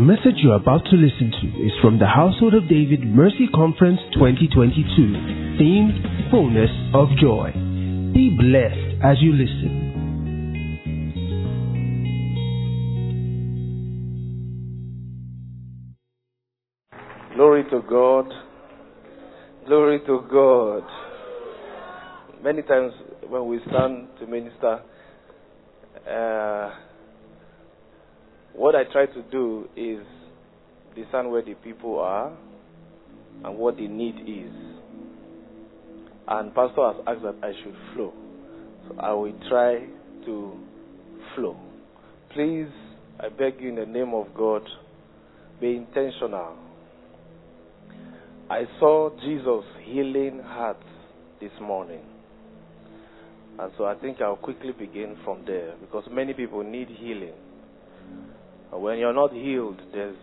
The message you are about to listen to is from the Household of David Mercy Conference 2022, themed Fullness of Joy. Be blessed as you listen. Glory to God. Glory to God. Many times when we stand to minister, uh, what I try to do is discern where the people are and what the need is. And Pastor has asked that I should flow. So I will try to flow. Please, I beg you in the name of God, be intentional. I saw Jesus healing hearts this morning. And so I think I'll quickly begin from there because many people need healing. And when you're not healed, there's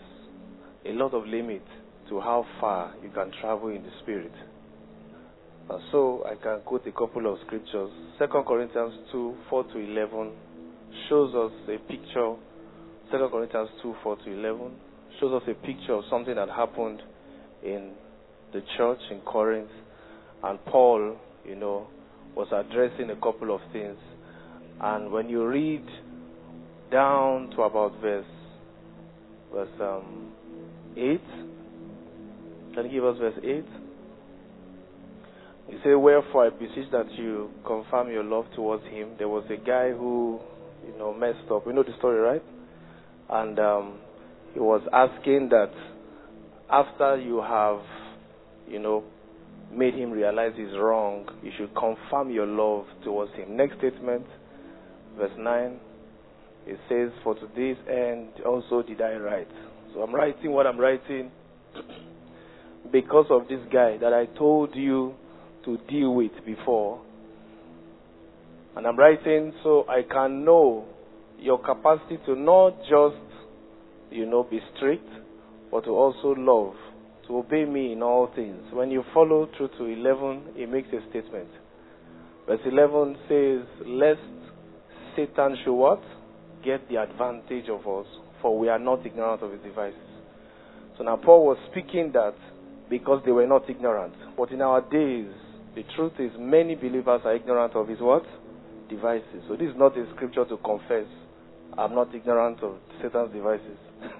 a lot of limit to how far you can travel in the spirit. And so I can quote a couple of scriptures. 2 Corinthians 2 4 to 11 shows us a picture. 2 Corinthians 2 4 to 11 shows us a picture of something that happened in the church in Corinth. And Paul, you know, was addressing a couple of things. And when you read down to about verse verse um, 8, can you give us verse 8? You say, Wherefore I beseech that you confirm your love towards him. There was a guy who, you know, messed up. We know the story, right? And um, he was asking that after you have, you know, made him realize he's wrong, you should confirm your love towards him. Next statement, verse 9, it says, For to this end also did I write. So I'm writing what I'm writing because of this guy that I told you to deal with before. And I'm writing so I can know your capacity to not just, you know, be strict, but to also love to obey me in all things. When you follow through to 11, it makes a statement. Verse 11 says, Lest Satan should what? Get the advantage of us, for we are not ignorant of his devices. So now Paul was speaking that because they were not ignorant. But in our days, the truth is many believers are ignorant of his what? Devices. So this is not a scripture to confess. I'm not ignorant of Satan's devices.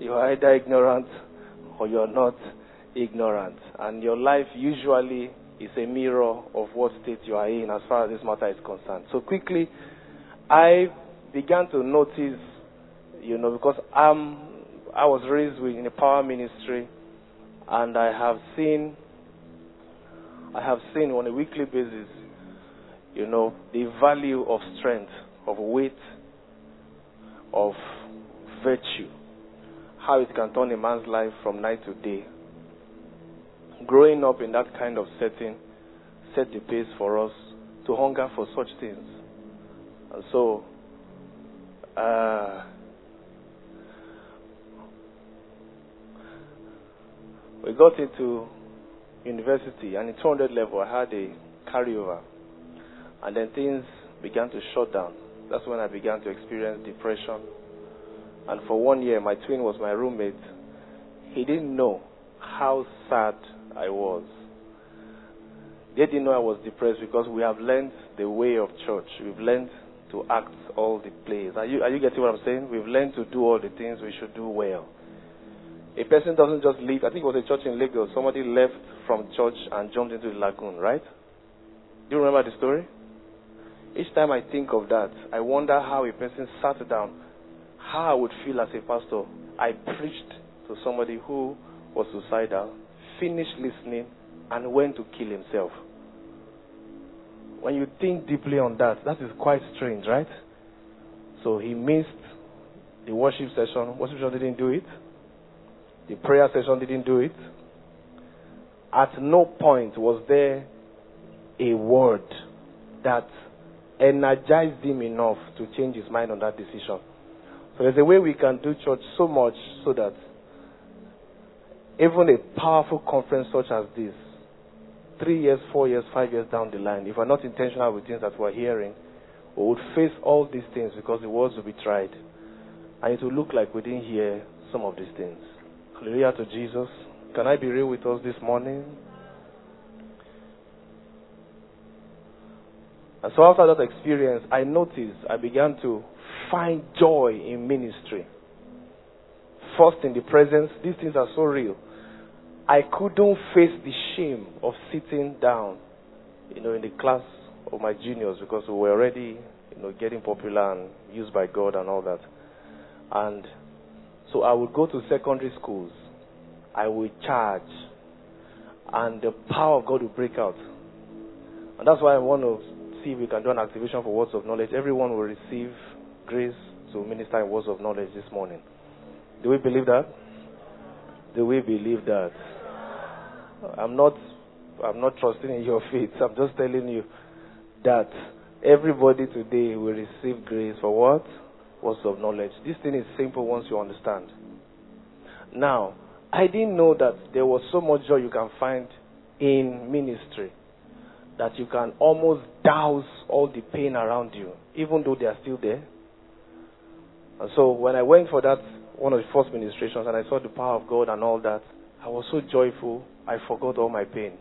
you are either ignorant or you're not ignorant. And your life usually is a mirror of what state you are in as far as this matter is concerned. So quickly, I began to notice, you know, because I'm, I was raised in a power ministry, and I have seen, I have seen on a weekly basis, you know, the value of strength, of weight, of virtue how it can turn a man's life from night to day. Growing up in that kind of setting set the pace for us to hunger for such things. And so, uh, we got into university, and in 200 level, I had a carryover. And then things began to shut down. That's when I began to experience depression and for one year, my twin was my roommate. He didn't know how sad I was. They didn't know I was depressed because we have learned the way of church. We've learned to act all the plays. Are you, are you getting what I'm saying? We've learned to do all the things we should do well. A person doesn't just leave. I think it was a church in Lagos. Somebody left from church and jumped into the lagoon, right? Do you remember the story? Each time I think of that, I wonder how a person sat down how I would feel as a pastor. I preached to somebody who was suicidal, finished listening, and went to kill himself. When you think deeply on that, that is quite strange, right? So he missed the worship session. Worship session didn't do it. The prayer session didn't do it. At no point was there a word that energized him enough to change his mind on that decision. So there's a way we can do church so much so that even a powerful conference such as this, three years, four years, five years down the line, if we're not intentional with things that we're hearing, we would face all these things because the words will be tried. And it will look like we didn't hear some of these things. Hallelujah to Jesus. Can I be real with us this morning? And so after that experience, I noticed I began to find joy in ministry. First, in the presence, these things are so real. I couldn't face the shame of sitting down, you know, in the class of my juniors because we were already, you know, getting popular and used by God and all that. And so I would go to secondary schools. I would charge. And the power of God will break out. And that's why I want to see if we can do an activation for words of knowledge. Everyone will receive grace to minister in words of knowledge this morning. Do we believe that? Do we believe that? I'm not I'm not trusting in your faith. I'm just telling you that everybody today will receive grace for what? Words of knowledge. This thing is simple once you understand. Now, I didn't know that there was so much joy you can find in ministry that you can almost douse all the pain around you, even though they are still there. And so when I went for that one of the first ministrations and I saw the power of God and all that, I was so joyful, I forgot all my pain.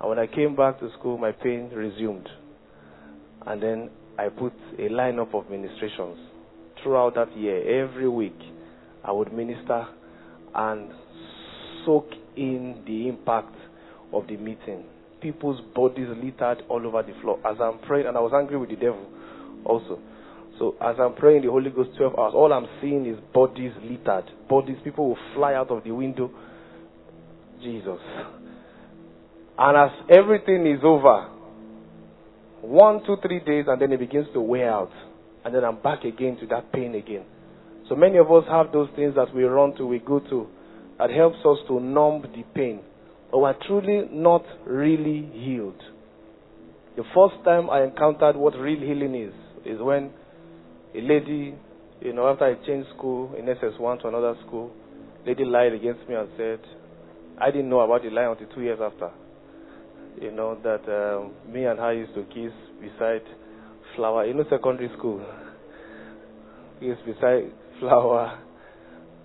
And when I came back to school, my pain resumed. And then I put a lineup of ministrations throughout that year. Every week, I would minister and soak in the impact of the meeting. People's bodies littered all over the floor. As I'm praying, and I was angry with the devil also. So as I'm praying the Holy Ghost 12 hours, all I'm seeing is bodies littered. Bodies, people will fly out of the window. Jesus. And as everything is over, one, two, three days, and then it begins to wear out. And then I'm back again to that pain again. So many of us have those things that we run to, we go to, that helps us to numb the pain. But we're truly not really healed. The first time I encountered what real healing is, is when a lady, you know, after I changed school in SS1 to another school, lady lied against me and said, I didn't know about the lie until two years after. You know, that um, me and her used to kiss beside flower, you know, secondary school. Kiss beside flower.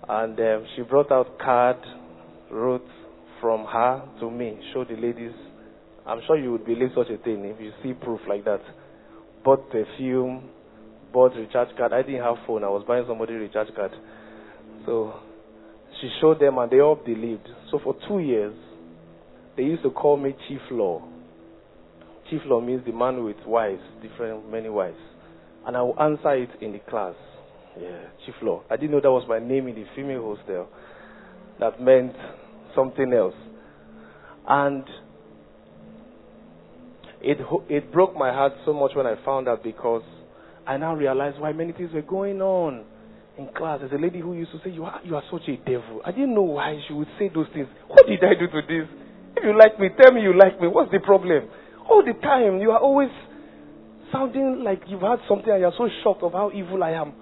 And um, she brought out card, wrote from her to me, showed the ladies. I'm sure you would believe such a thing if you see proof like that. Bought perfume, bought recharge card. I didn't have phone. I was buying somebody recharge card. So she showed them and they all believed. So for two years, they used to call me Chief Law. Chief Law means the man with wives, different, many wives. And I will answer it in the class. Yeah, Chief Law. I didn't know that was my name in the female hostel. That meant something else. And it, it broke my heart so much when I found out because I now realized why many things were going on in class. There's a lady who used to say, you are, you are such a devil. I didn't know why she would say those things. What did I do to this? If you like me, tell me you like me. What's the problem? All the time, you are always sounding like you've had something and you're so shocked of how evil I am.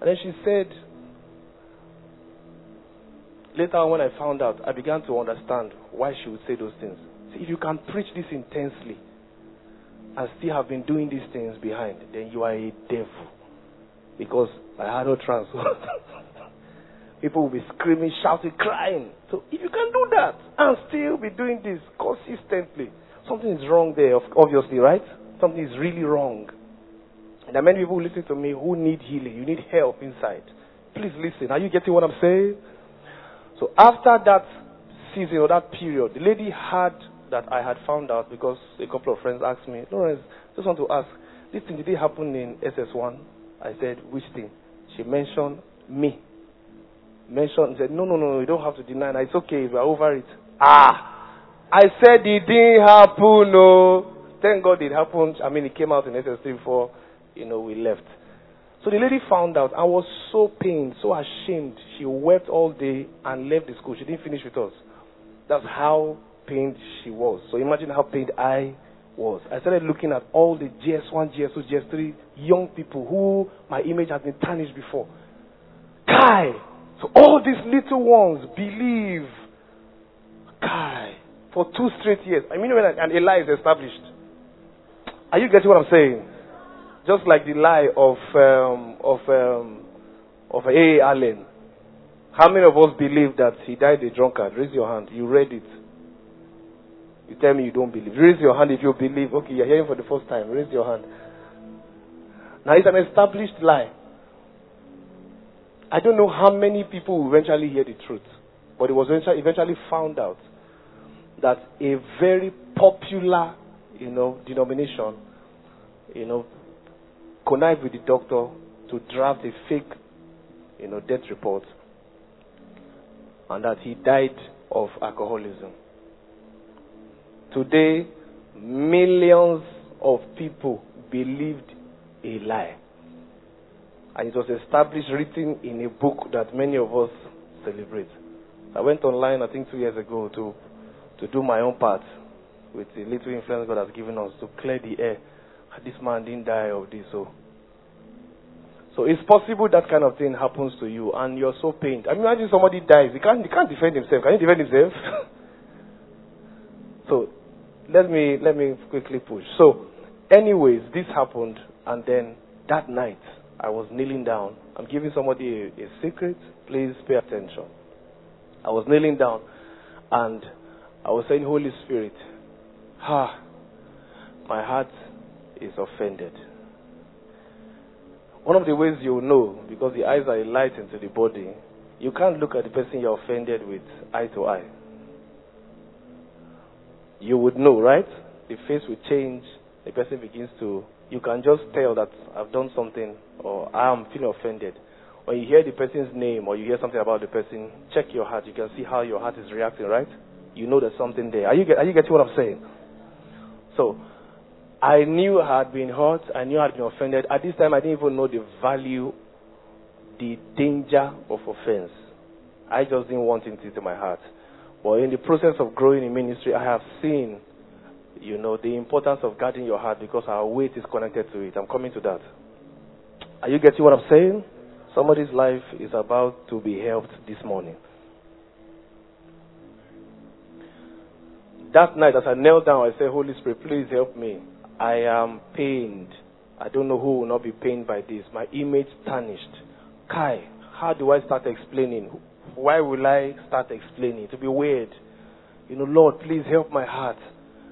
And then she said, later on when I found out, I began to understand why she would say those things. See, if you can preach this intensely, and still have been doing these things behind, then you are a devil. Because I had no transfer. People will be screaming, shouting, crying. So if you can do that and still be doing this consistently, something is wrong there, obviously, right? Something is really wrong. And there are many people who listen to me who need healing. You need help inside. Please listen. Are you getting what I'm saying? So after that season or that period, the lady had that I had found out because a couple of friends asked me, Lawrence, just want to ask, this thing did it happen in SS1? I said, which thing? She mentioned me. Mentioned, said, no, no, no, you don't have to deny. It's okay, we're over it. Ah, I said it didn't happen. No, thank God it happened. I mean, it came out in SS3 before, you know, we left. So the lady found out I was so pained, so ashamed. She wept all day and left the school. She didn't finish with us. That's how pained she was. So imagine how pained I was. I started looking at all the JS1, JS2, JS3 young people who my image had been tarnished before. Kai! So all these little ones believe. Kai! For two straight years. I mean, when an, lie is established. Are you getting what I'm saying? Just like the lie of um, of um, of A. Allen. How many of us believe that he died a drunkard? Raise your hand. You read it. You tell me you don't believe. Raise your hand if you believe. Okay, you're hearing for the first time. Raise your hand. Now, it's an established lie. I don't know how many people will eventually hear the truth, but it was eventually found out that a very popular, you know, denomination, you know, connived with the doctor to draft a fake, you know, death report, and that he died of alcoholism. Today, millions of people believed a lie. And it was established, written in a book that many of us celebrate. I went online, I think, two years ago to, to do my own part with the little influence God has given us to clear the air. Ah, this man didn't die of this, so. So it's possible that kind of thing happens to you, and you're so pained. I mean, imagine somebody dies. He can't, he can't defend himself. Can he defend himself? so let me let me quickly push. So, anyways, this happened, and then that night I was kneeling down. I'm giving somebody a, a secret. Please pay attention. I was kneeling down, and I was saying, Holy Spirit, ah, my heart is offended. One of the ways you know, because the eyes are a light into the body, you can't look at the person you're offended with eye to eye. You would know, right? The face will change, the person begins to, you can just tell that I've done something or I am feeling offended. When you hear the person's name or you hear something about the person, check your heart. You can see how your heart is reacting, right? You know there's something there. Are you, are you getting what I'm saying? So, I knew I had been hurt. I knew I had been offended. At this time, I didn't even know the value, the danger of offense. I just didn't want it into my heart. But in the process of growing in ministry, I have seen, you know, the importance of guarding your heart because our weight is connected to it. I'm coming to that. Are you getting what I'm saying? Somebody's life is about to be helped this morning. That night, as I knelt down, I said, Holy Spirit, please help me. I am pained. I don't know who will not be pained by this. My image tarnished. Kai, how do I start explaining? Why will I start explaining? To be weird. You know, Lord, please help my heart.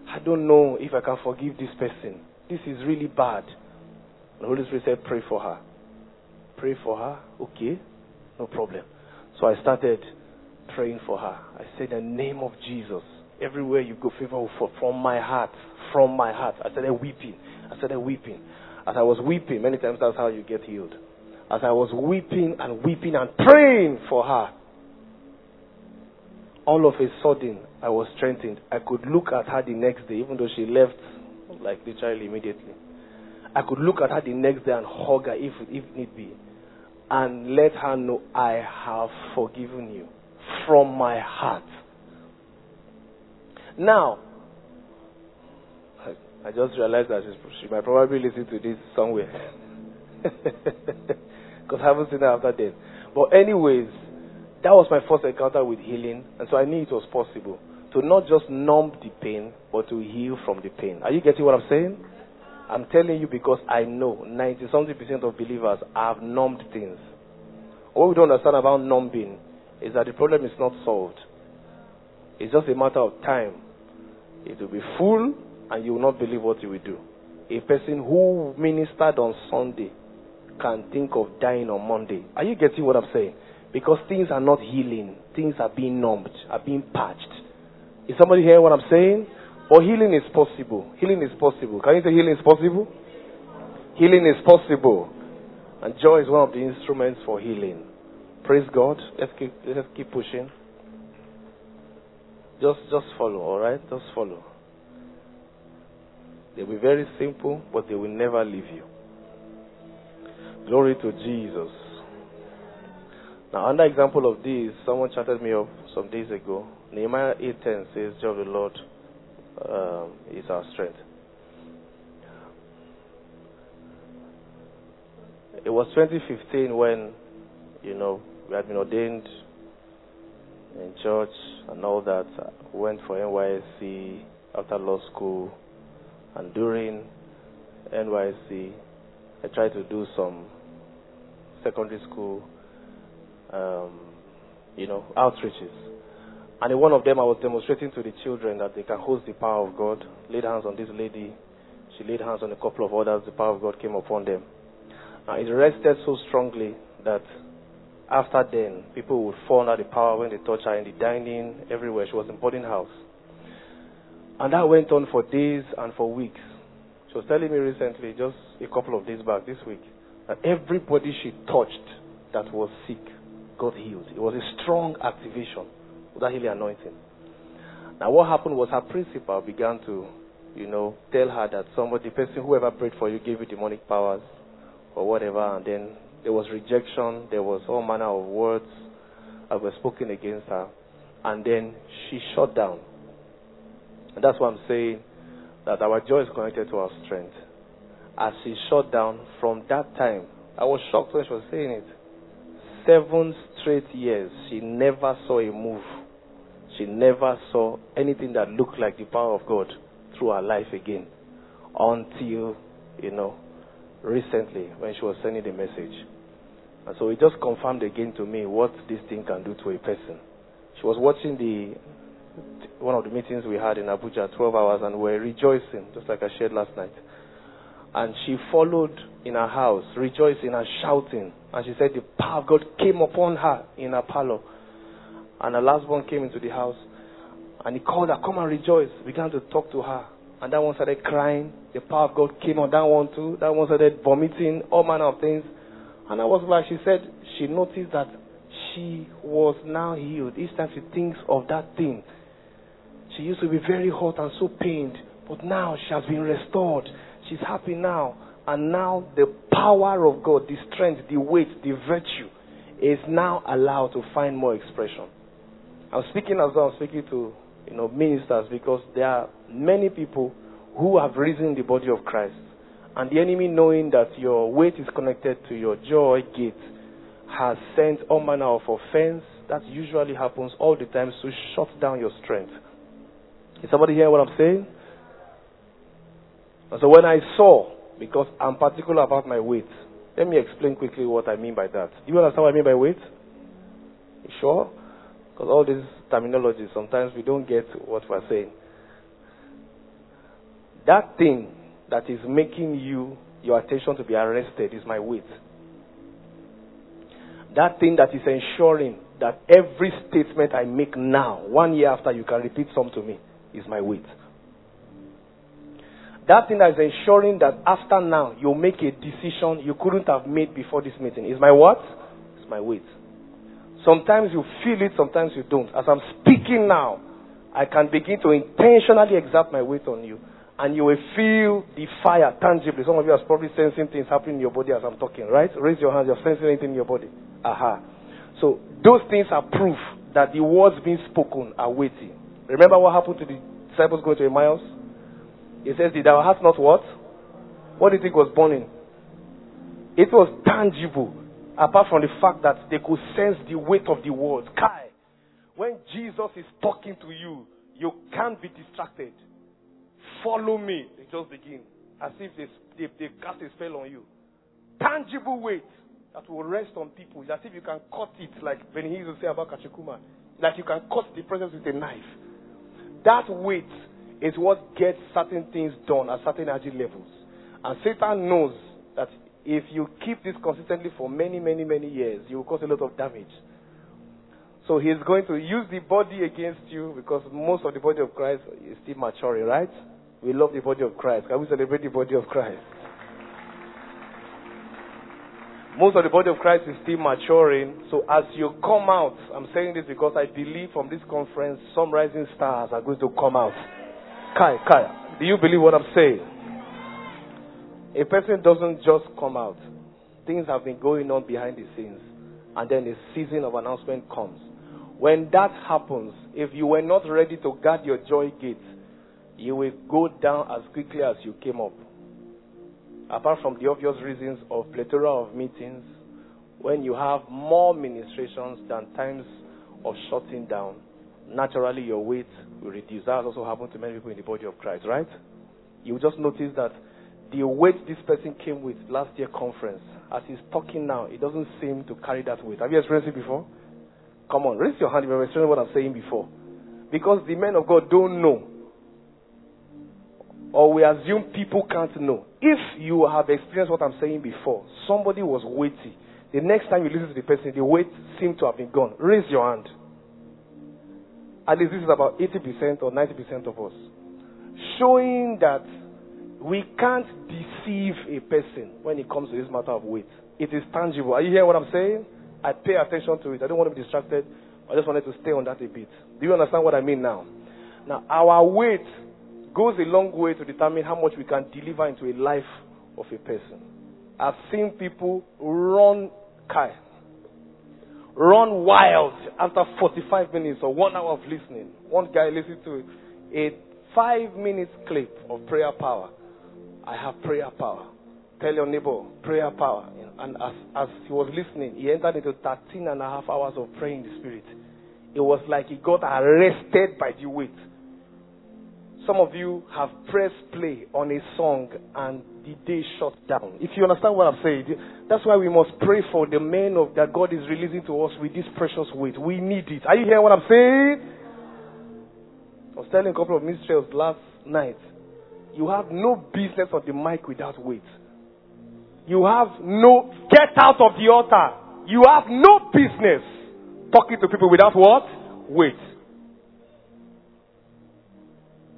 I don't know if I can forgive this person. This is really bad. The Holy Spirit said, Pray for her. Pray for her. Okay, no problem. So I started praying for her. I said, the name of Jesus, everywhere you go, favor from my heart, from my heart. I started weeping. I started weeping. As I was weeping, many times that's how you get healed. As I was weeping and weeping and praying for her, all of a sudden I was strengthened. I could look at her the next day, even though she left like literally immediately. I could look at her the next day and hug her if, if need be, and let her know I have forgiven you from my heart. Now, I just realized that she might probably listen to this somewhere. Because I haven't seen her after then. But, anyways, that was my first encounter with healing. And so I knew it was possible to not just numb the pain, but to heal from the pain. Are you getting what I'm saying? I'm telling you because I know 90 something percent of believers have numbed things. What we don't understand about numbing is that the problem is not solved. It's just a matter of time. It will be full and you will not believe what you will do. A person who ministered on Sunday can think of dying on Monday. Are you getting what I'm saying? Because things are not healing, things are being numbed, are being patched. Is somebody hearing what I'm saying? But healing is possible. Healing is possible. Can you say healing is possible? Healing is possible. And joy is one of the instruments for healing. Praise God. Let's keep, let's keep pushing. Just, just follow, alright? Just follow. They'll be very simple, but they will never leave you. Glory to Jesus. Now, another example of this, someone chatted me up some days ago. Nehemiah 8:10 says, "Joy of the Lord um, is our strength." It was 2015 when, you know, we had been ordained in church and all that. went for NYSC after law school and during NYSC, I tried to do some secondary school um, you know, outreaches. And in one of them, I was demonstrating to the children that they can host the power of God. Laid hands on this lady. She laid hands on a couple of others. The power of God came upon them. And it rested so strongly that after then, people would fall under the power when they touch her in the dining, everywhere. She was in boarding house. And that went on for days and for weeks. She was telling me recently, just a couple of days back, this week, that everybody she touched that was sick got healed. It was a strong activation with that healing anointing. Now, what happened was her principal began to, you know, tell her that somebody, the person, whoever prayed for you, gave you demonic powers or whatever, and then there was rejection, there was all manner of words that were spoken against her, and then she shut down. And that's why I'm saying that our joy is connected to our strength. As she shut down, from that time, I was shocked when she was saying it. Seven straight years, she never saw a move. She never saw anything that looked like the power of God through her life again. Until, you know, recently when she was sending the message. And so it just confirmed again to me what this thing can do to a person. She was watching the one of the meetings we had in Abuja, 12 hours, and we were rejoicing, just like I shared last night. And she followed in her house, rejoicing and shouting. And she said the power of God came upon her in her parlor. And her last one came into the house. And he called her, come and rejoice. Began to talk to her. And that one started crying. The power of God came on that one too. That one started vomiting, all manner of things. And I was like, she said, she noticed that she was now healed. Each time she thinks of that thing, she used to be very hot and so pained. But now she has been restored. She's happy now. And now the power of God, the strength, the weight, the virtue is now allowed to find more expression. I'm speaking as though I'm speaking to you know ministers because there are many people who have risen the body of Christ. And the enemy, knowing that your weight is connected to your joy gate, has sent all manner of offense. That usually happens all the time to shut down your strength. Is somebody hearing what I'm saying? So when I saw, because I'm particular about my weight, let me explain quickly what I mean by that. Do you understand what I mean by weight? You sure? Because all these terminologies, sometimes we don't get what we're saying. That thing that is making you, your attention to be arrested is my weight. That thing that is ensuring that every statement I make now, one year after, you can repeat some to me, is my weight. That thing that is ensuring that after now you make a decision you couldn't have made before this meeting is my what? It's my weight. Sometimes you feel it, sometimes you don't. As I'm speaking now, I can begin to intentionally exert my weight on you. And you will feel the fire tangibly. Some of you are probably sensing things happening in your body as I'm talking, right? Raise your hands, you're sensing anything in your body. Aha. So those things are proof that the words being spoken are weighty. Remember what happened to the disciples going to Emmaus? He says, Did our heart not what? What do you think was burning? It was tangible, apart from the fact that they could sense the weight of the words. Kai, when Jesus is talking to you, you can't be distracted. Follow me. They just begin. As if they, they, they cast a spell on you. Tangible weight that will rest on people. It's as if you can cut it, like Benny to say about Kathryn Kuhlman. Like you can cut the presence with a knife. That weight is what gets certain things done at certain energy levels. And Satan knows that if you keep this consistently for many, many, many years, you will cause a lot of damage. So he's going to use the body against you because most of the body of Christ is still maturing, right? We love the body of Christ. Can we celebrate the body of Christ? Most of the body of Christ is still maturing. So as you come out, I'm saying this because I believe from this conference, some rising stars are going to come out. Kai, Kai, do you believe what I'm saying? A person doesn't just come out. Things have been going on behind the scenes. And then a season of announcement comes. When that happens, if you were not ready to guard your joy gate, you will go down as quickly as you came up. Apart from the obvious reasons of plethora of meetings, when you have more ministrations than times of shutting down, naturally your weight will reduce. That also happened to many people in the body of Christ, right? You just notice that the weight this person came with last year conference, as he's talking now, it doesn't seem to carry that weight. Have you experienced it before? Come on, raise your hand if you've experienced what I'm saying before. Because the men of God don't know. Or we assume people can't know. If you have experienced what I'm saying before, somebody was weighty. The next time you listen to the person, the weight seemed to have been gone. Raise your hand. At least this is about 80% or 90% of us. Showing that we can't deceive a person when it comes to this matter of weight. It is tangible. Are you hearing what I'm saying? I pay attention to it. I don't want to be distracted. I just wanted to stay on that a bit. Do you understand what I mean now? Now, our weight goes a long way to determine how much we can deliver into a life of a person. I've seen people run kai, run wild after 45 minutes or one hour of listening. One guy listened to a five minutes clip of prayer power. I have prayer power. Tell your neighbor, prayer power. And as, as he was listening, he entered into 13 and a half hours of praying in the Spirit. It was like he got arrested by the weight. Some of you have pressed play on a song and the day shut down. If you understand what I'm saying, that's why we must pray for the men of that God is releasing to us with this precious weight. We need it. Are you hearing what I'm saying? I was telling a couple of ministers last night. You have no business on the mic without weight. You have no, get out of the altar. You have no business talking to people without what? Weight.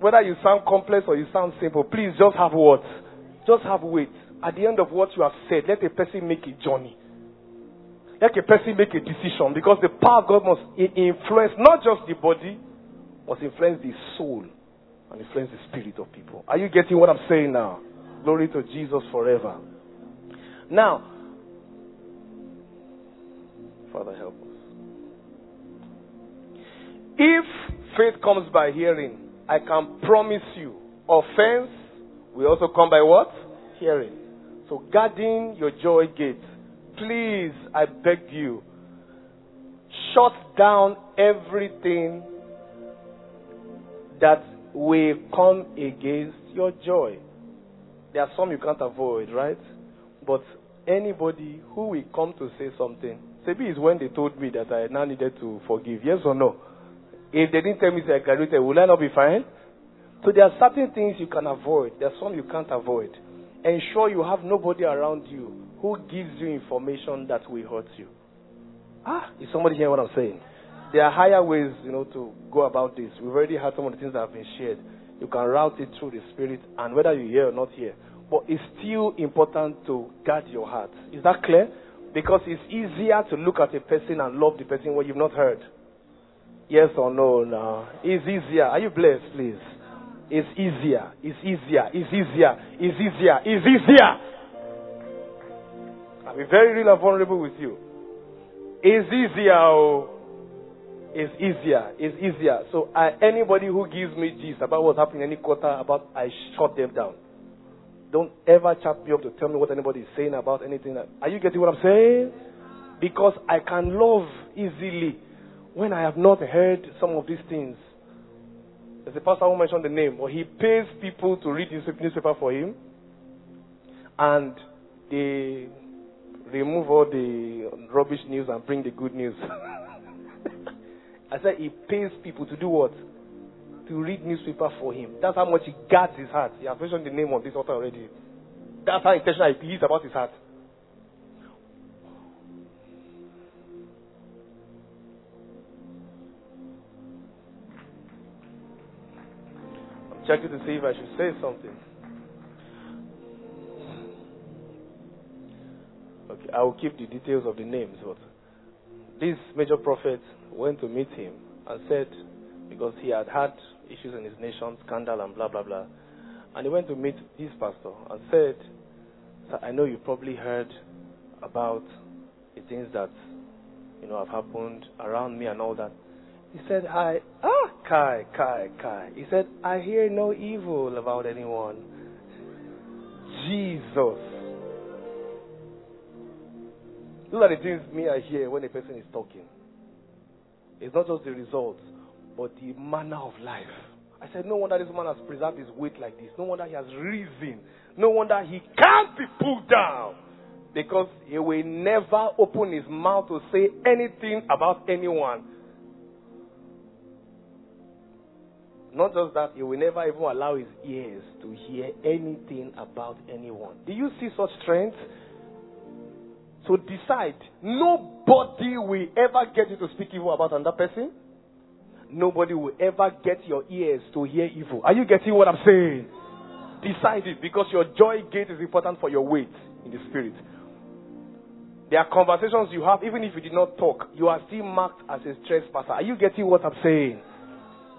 Whether you sound complex or you sound simple, please just have what? Just have weight. At the end of what you have said, let a person make a journey. Let a person make a decision because the power of God must influence not just the body, must influence the soul and influence the spirit of people. Are you getting what I'm saying now? Glory to Jesus forever. Now, Father, help us. If faith comes by hearing, I can promise you, offense will also come by what? Hearing. So, guarding your joy gate, please, I beg you, shut down everything that will come against your joy. There are some you can't avoid, right? But anybody who will come to say something, maybe it's when they told me that I now needed to forgive. Yes or no? If they didn't tell me I graduated, will I not be fine? So there are certain things you can avoid. There are some you can't avoid. Ensure you have nobody around you who gives you information that will hurt you. Ah, is somebody hearing what I'm saying? There are higher ways, you know, to go about this. We've already had some of the things that have been shared. You can route it through the Spirit, and whether you hear or not hear, but it's still important to guard your heart. Is that clear? Because it's easier to look at a person and love the person when you've not heard. Yes or no? No. It's easier. Are you blessed, please? It's easier. It's easier. It's easier. It's easier. It's easier. I'll be very real and vulnerable with you. It's easier. Oh. It's easier. It's easier. So anybody who gives me gist about what's happening any quarter, about I shut them down. Don't ever chat me up to tell me what anybody is saying about anything. Are you getting what I'm saying? Because I can love easily when I have not heard some of these things. There's a pastor who mentioned the name, or he pays people to read his newspaper for him, and they remove all the rubbish news and bring the good news. I said he pays people to do what? to read newspaper for him. That's how much he guards his heart. He has mentioned the name of this author already. That's how intentional he is about his heart. I'm checking to see if I should say something. Okay, I will keep the details of the names, but this major prophet went to meet him and said, because he had had issues in his nation, scandal and blah, blah, blah. And he went to meet this pastor and said, I know you probably heard about the things that, you know, have happened around me and all that. He said, I, ah, Kai, Kai, Kai. He said, I hear no evil about anyone. Jesus. Those are the things me I hear when a person is talking. It's not just the results, but the manner of life. I said, No wonder this man has preserved his weight like this. No wonder he has risen. No wonder he can't be pulled down. Because he will never open his mouth to say anything about anyone. Not just that, he will never even allow his ears to hear anything about anyone. Do you see such strength? So decide. Nobody will ever get you to speak evil about another person. Nobody will ever get your ears to hear evil. Are you getting what I'm saying? Decide it because your joy gate is important for your weight in the spirit. There are conversations you have, even if you did not talk, you are still marked as a trespasser. Are you getting what I'm saying?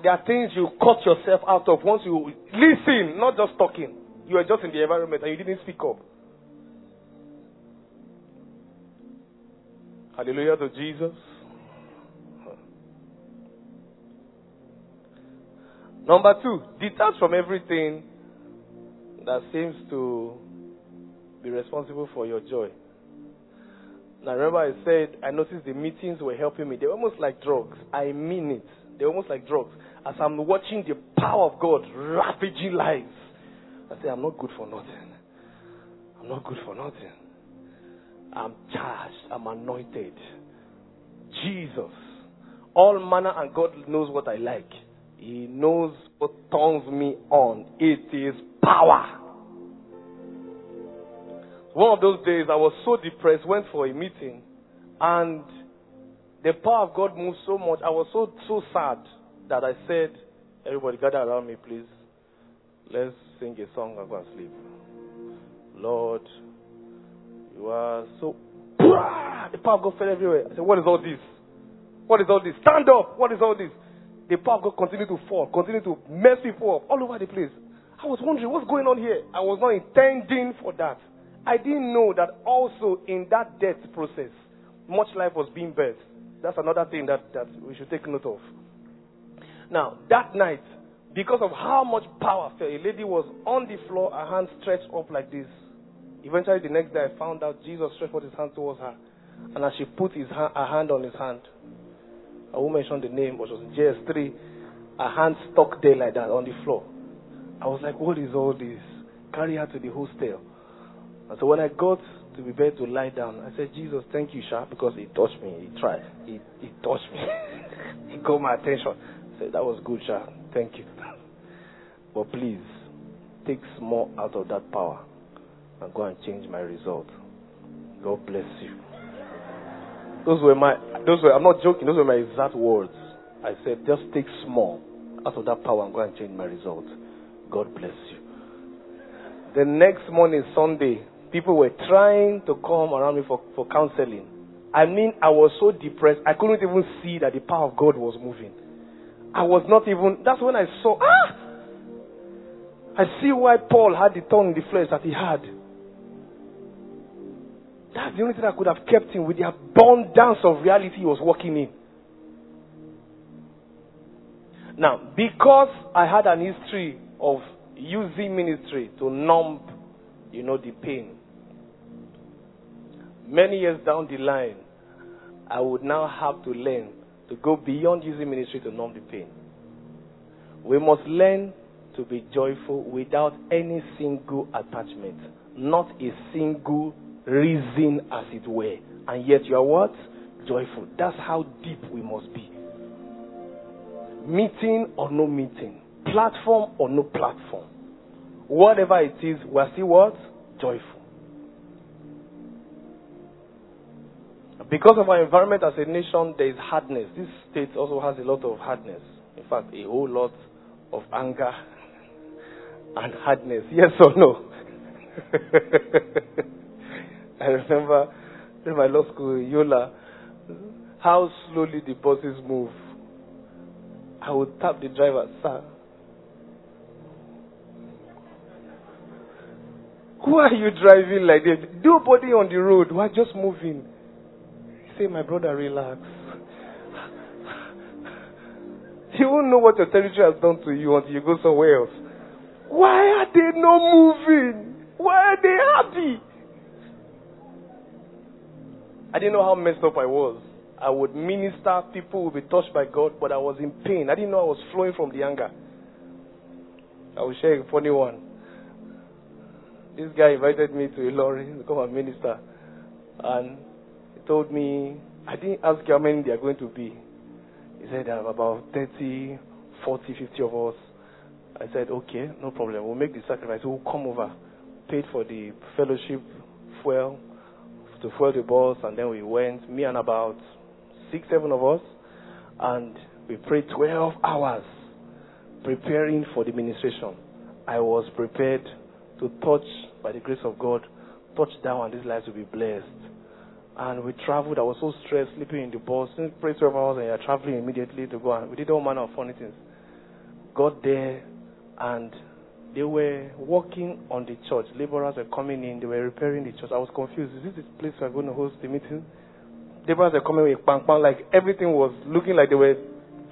There are things you cut yourself out of once you listen, not just talking. You are just in the environment and you didn't speak up. Hallelujah to Jesus. Number two, detach from everything that seems to be responsible for your joy. Now, remember, I said I noticed the meetings were helping me. They're almost like drugs. I mean it. They're almost like drugs. As I'm watching the power of God ravaging lives, I say, I'm not good for nothing. I'm not good for nothing. I'm charged. I'm anointed. Jesus. All manner and God knows what I like. He knows what turns me on. It is power. One of those days I was so depressed, went for a meeting, and the power of God moved so much. I was so so sad that I said, Everybody gather around me, please. Let's sing a song and go and sleep. Lord, you are so. The power of God fell everywhere. I said, What is all this? What is all this? Stand up! What is all this? The power of God continued to fall, continued to mess people up all over the place. I was wondering what's going on here. I was not intending for that. I didn't know that also in that death process, much life was being birthed. That's another thing that, that we should take note of. Now, that night, because of how much power fell, a lady was on the floor, her hand stretched up like this. Eventually, the next day, I found out Jesus stretched out his hand towards her. And as she put his hand, her hand on his hand, I won't mention the name, but it was JS3, her hand stuck there like that on the floor. I was like, what is all this? Carry her to the hostel. And so when I got to be bed to lie down, I said, Jesus, thank you, Sha, because he touched me. He tried. He, he touched me. he got my attention said, That was good, Sha. Thank you. But please, take small out of that power and go and change my result. God bless you. Those were my, those were, I'm not joking, those were my exact words. I said, just take small out of that power and go and change my result. God bless you. The next morning, Sunday, people were trying to come around me for, for counseling. I mean, I was so depressed, I couldn't even see that the power of God was moving. I was not even, that's when I saw, ah! I see why Paul had the tongue in the flesh that he had. That's the only thing that could have kept him with the abundance of reality he was walking in. Now, because I had an history of using ministry to numb, you know, the pain, many years down the line, I would now have to learn to go beyond using ministry to numb the pain. We must learn to be joyful without any single attachment, not a single reason, as it were. And yet you are what? Joyful. That's how deep we must be. Meeting or no meeting, platform or no platform, whatever it is, we're still what? Joyful. Because of our environment as a nation, there is hardness. This state also has a lot of hardness. In fact, a whole lot of anger and hardness. Yes or no? I remember in my law school, Yola, how slowly the buses move. I would tap the driver, sir. Who are you driving like this? Nobody on the road. We're just moving. Say, my brother, relax. You won't know what your territory has done to you until you go somewhere else. Why are they not moving? Why are they happy? I didn't know how messed up I was. I would minister, people would be touched by God, but I was in pain. I didn't know I was flowing from the anger. I will share a funny one. This guy invited me to a lorry to come and minister. And told me, I didn't ask how many they are going to be. He said there are about 30, 40, 50 of us. I said, okay, no problem. We'll make the sacrifice. We'll come over. Paid for the fellowship fuel, to fuel the bus, and then we went, me and about six, seven of us, and we prayed 12 hours preparing for the ministration. I was prepared to touch, by the grace of God, touch down and these lives will be blessed. And we traveled. I was so stressed, sleeping in the bus. Pray 12 hours and you're traveling immediately to go. And we did all manner of funny things. Got there and they were working on the church. Laborers were coming in. They were repairing the church. I was confused. Is this the place we're going to host the meeting? Laborers were coming with pang pang. Like everything was looking like they were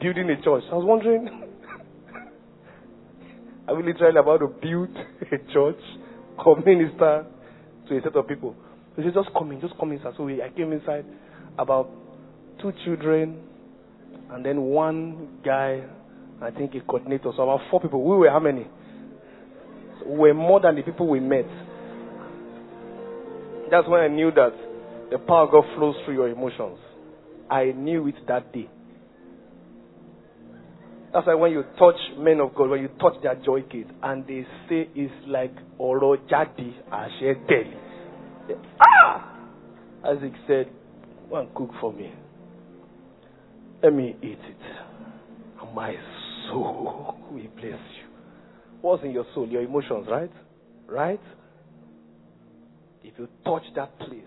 building a church. I was wondering, are we literally about to build a church or minister to a set of people? He said, just come in, just come inside. So we, I came inside, about two children, and then one guy, I think a coordinator. So about four people. We were how many? So we were more than the people we met. That's when I knew that the power of God flows through your emotions. I knew it that day. That's why when you touch men of God, when you touch their joy gate, and they say it's like Oro Jadi Ashe Ah! Isaac said, Go and cook for me. Let me eat it. And my soul will bless you. What's in your soul? Your emotions, right? Right? If you touch that place,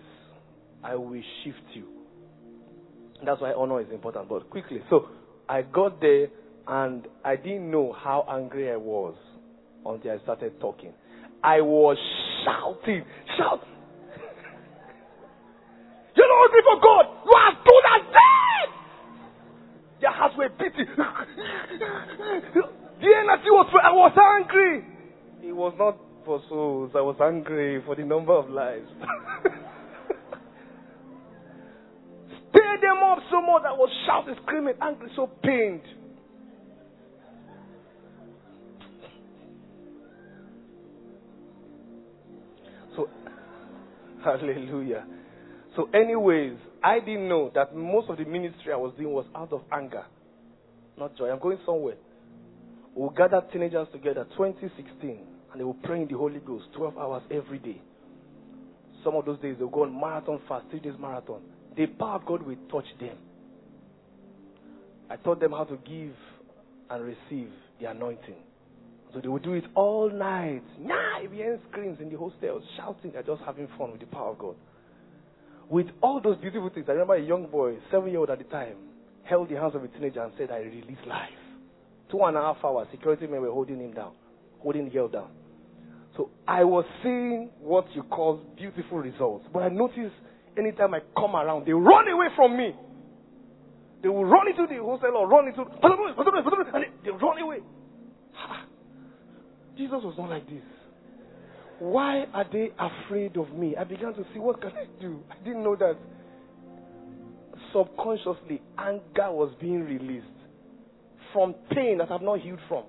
I will shift you. That's why honor is important. But quickly, so I got there and I didn't know how angry I was until I started talking. I was shouting, shouting. You're not hungry for God. You are good as dead. Their hearts were beating. the energy was. I was angry. It was not for souls. I was angry for the number of lives. Stir them up so much. I was shouting, screaming, angry, so pained. So, hallelujah. So, anyways, I didn't know that most of the ministry I was doing was out of anger, not joy. I'm going somewhere. We'll gather teenagers together, 2016, and they will pray in the Holy Ghost 12 hours every day. Some of those days they'll go on marathon fast, three days marathon. The power of God will touch them. I taught them how to give and receive the anointing. So they would do it all night. Nah, you screams in the hostels, shouting, they're just having fun with the power of God. With all those beautiful things, I remember a young boy, seven year old at the time, held the hands of a teenager and said, I release life. Two and a half hours, security men were holding him down, holding the girl down. So I was seeing what you call beautiful results. But I noticed anytime I come around, they run away from me. They will run into the hostel or run into, and they run away. Jesus was not like this. Why are they afraid of me? I began to see what can I do. I didn't know that subconsciously anger was being released from pain that I've not healed from.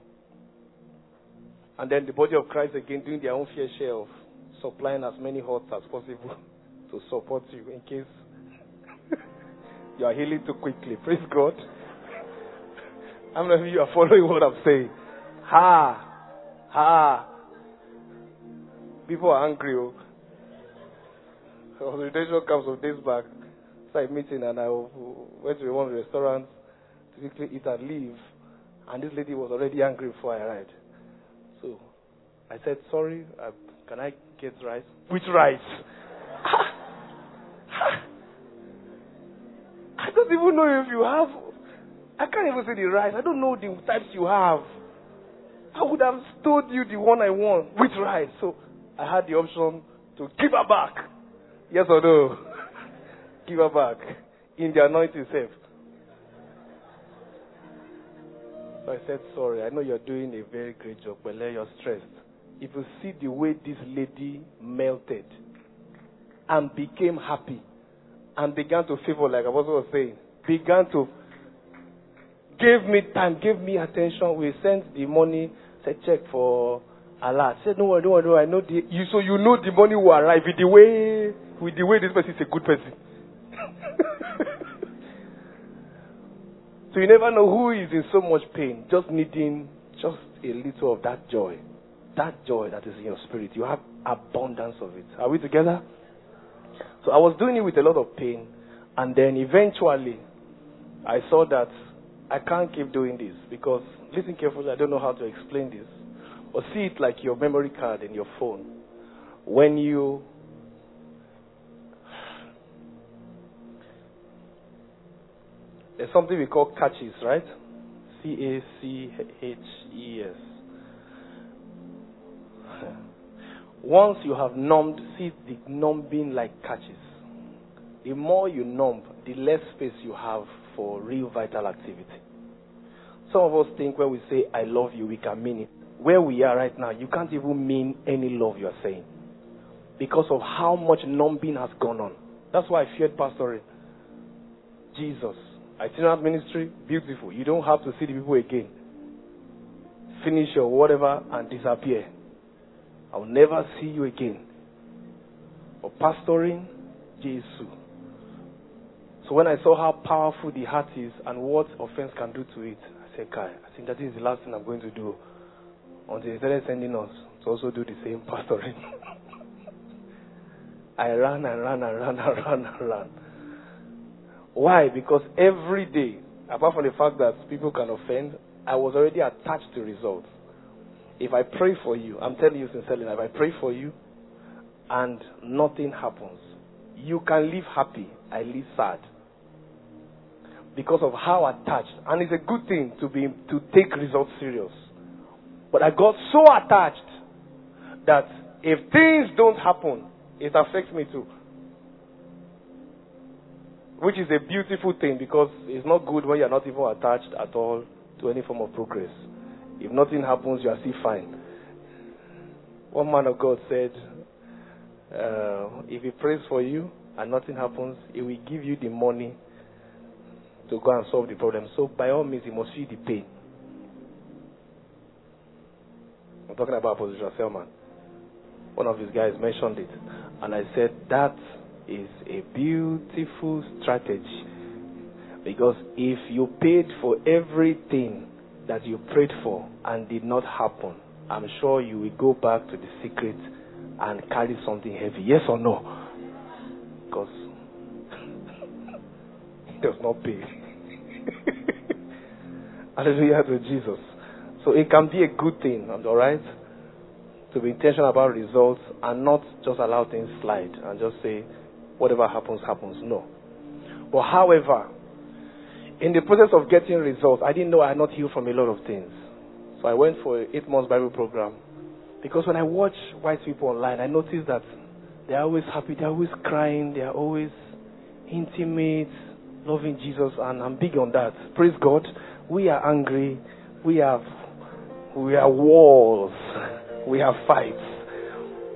And then the body of Christ again doing their own fair share of supplying as many hearts as possible to support you in case you are healing too quickly. Praise God. How many of you are following what I'm saying? Ha! Ha! People are angry. Oh. I was a camp some days back. I meeting and I went to one restaurant to quickly eat and leave. And this lady was already angry before I arrived. So I said, sorry, uh, can I get rice? Which rice? I don't even know if you have. I can't even say the rice. I don't know the types you have. I would have told you the one I want. Which rice? So I had the option to give her back. Yes or no? give her back. In the anointing self. So I said, sorry, I know you're doing a very great job, but you're stressed. If you see the way this lady melted and became happy and began to favor, like I was saying, began to give me time, give me attention. We sent the money, Said, check for Allah. Said, no don't worry. I know the, you, so you know the money will arrive with the way, with the way this person is a good person. so you never know who is in so much pain, just needing just a little of that joy. That joy that is in your spirit. You have abundance of it. Are we together? So I was doing it with a lot of pain. And then eventually, I saw that I can't keep doing this because, listen carefully, I don't know how to explain this. But see it like your memory card in your phone. When you there's something we call caches, right? C A C H E S. Once you have numbed, see the numbing like caches. The more you numb, the less space you have for real vital activity. Some of us think when we say, I love you, we can mean it. Where we are right now, you can't even mean any love you are saying. Because of how much numbing has gone on. That's why I feared pastoring. Jesus. Itinerant ministry, beautiful. You don't have to see the people again. Finish your whatever and disappear. I will never see you again. For pastoring, Jesus. So when I saw how powerful the heart is and what offense can do to it, I said, Kai, I think that is the last thing I'm going to do until they started sending us to also do the same pastoring. I ran and ran and ran and ran and ran. Why? Because every day, apart from the fact that people can offend, I was already attached to results. If I pray for you, I'm telling you sincerely, if I pray for you and nothing happens, you can live happy, I live sad. Because of how attached. And it's a good thing to be to take results serious. But I got so attached that if things don't happen, it affects me too. Which is a beautiful thing because it's not good when you're not even attached at all to any form of progress. If nothing happens, you are still fine. One man of God said, uh, if he prays for you and nothing happens, he will give you the money to go and solve the problem. So by all means, he must feel the pain. I'm talking about Apostle Selman. One of his guys mentioned it. And I said, that is a beautiful strategy. Because if you paid for everything that you prayed for and did not happen, I'm sure you will go back to the secret and carry something heavy. Yes or no? Because it does not pay. Hallelujah to Jesus. So it can be a good thing, alright? To be intentional about results and not just allow things slide and just say, whatever happens, happens. No. But however, in the process of getting results, I didn't know I had not healed from a lot of things. So I went for an eight months Bible program. Because when I watch white people online, I notice that they're always happy, they're always crying, they're always intimate, loving Jesus, and I'm big on that. Praise God. We are angry, we have we have wars, we have fights.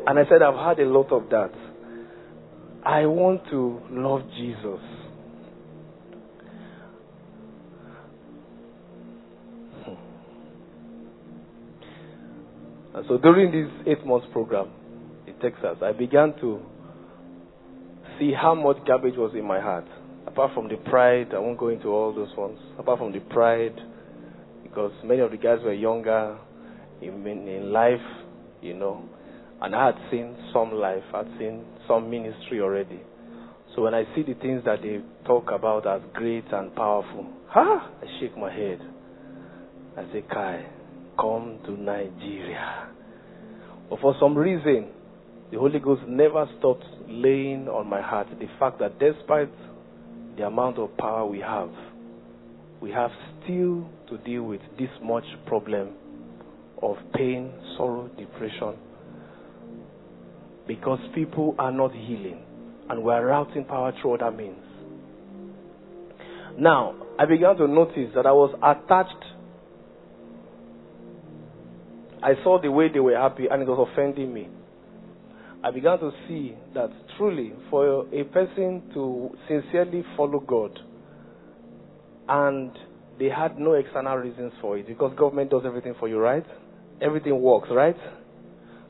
And I said I've had a lot of that. I want to love Jesus. And so during this eight months program in Texas, I began to see how much garbage was in my heart. Apart from the pride, I won't go into all those ones. Apart from the pride, because many of the guys were younger in, in life, you know, and I had seen some life, I'd seen some ministry already. So when I see the things that they talk about as great and powerful, ha, I shake my head. I say, Kai, come to Nigeria. But for some reason, the Holy Ghost never stopped laying on my heart the fact that despite the amount of power we have, we have still to deal with this much problem of pain, sorrow, depression. Because people are not healing and we're routing power through other means. Now, I began to notice that I was attached. I saw the way they were happy and it was offending me. I began to see that truly, for a person to sincerely follow God and they had no external reasons for it because government does everything for you, right? everything works, right?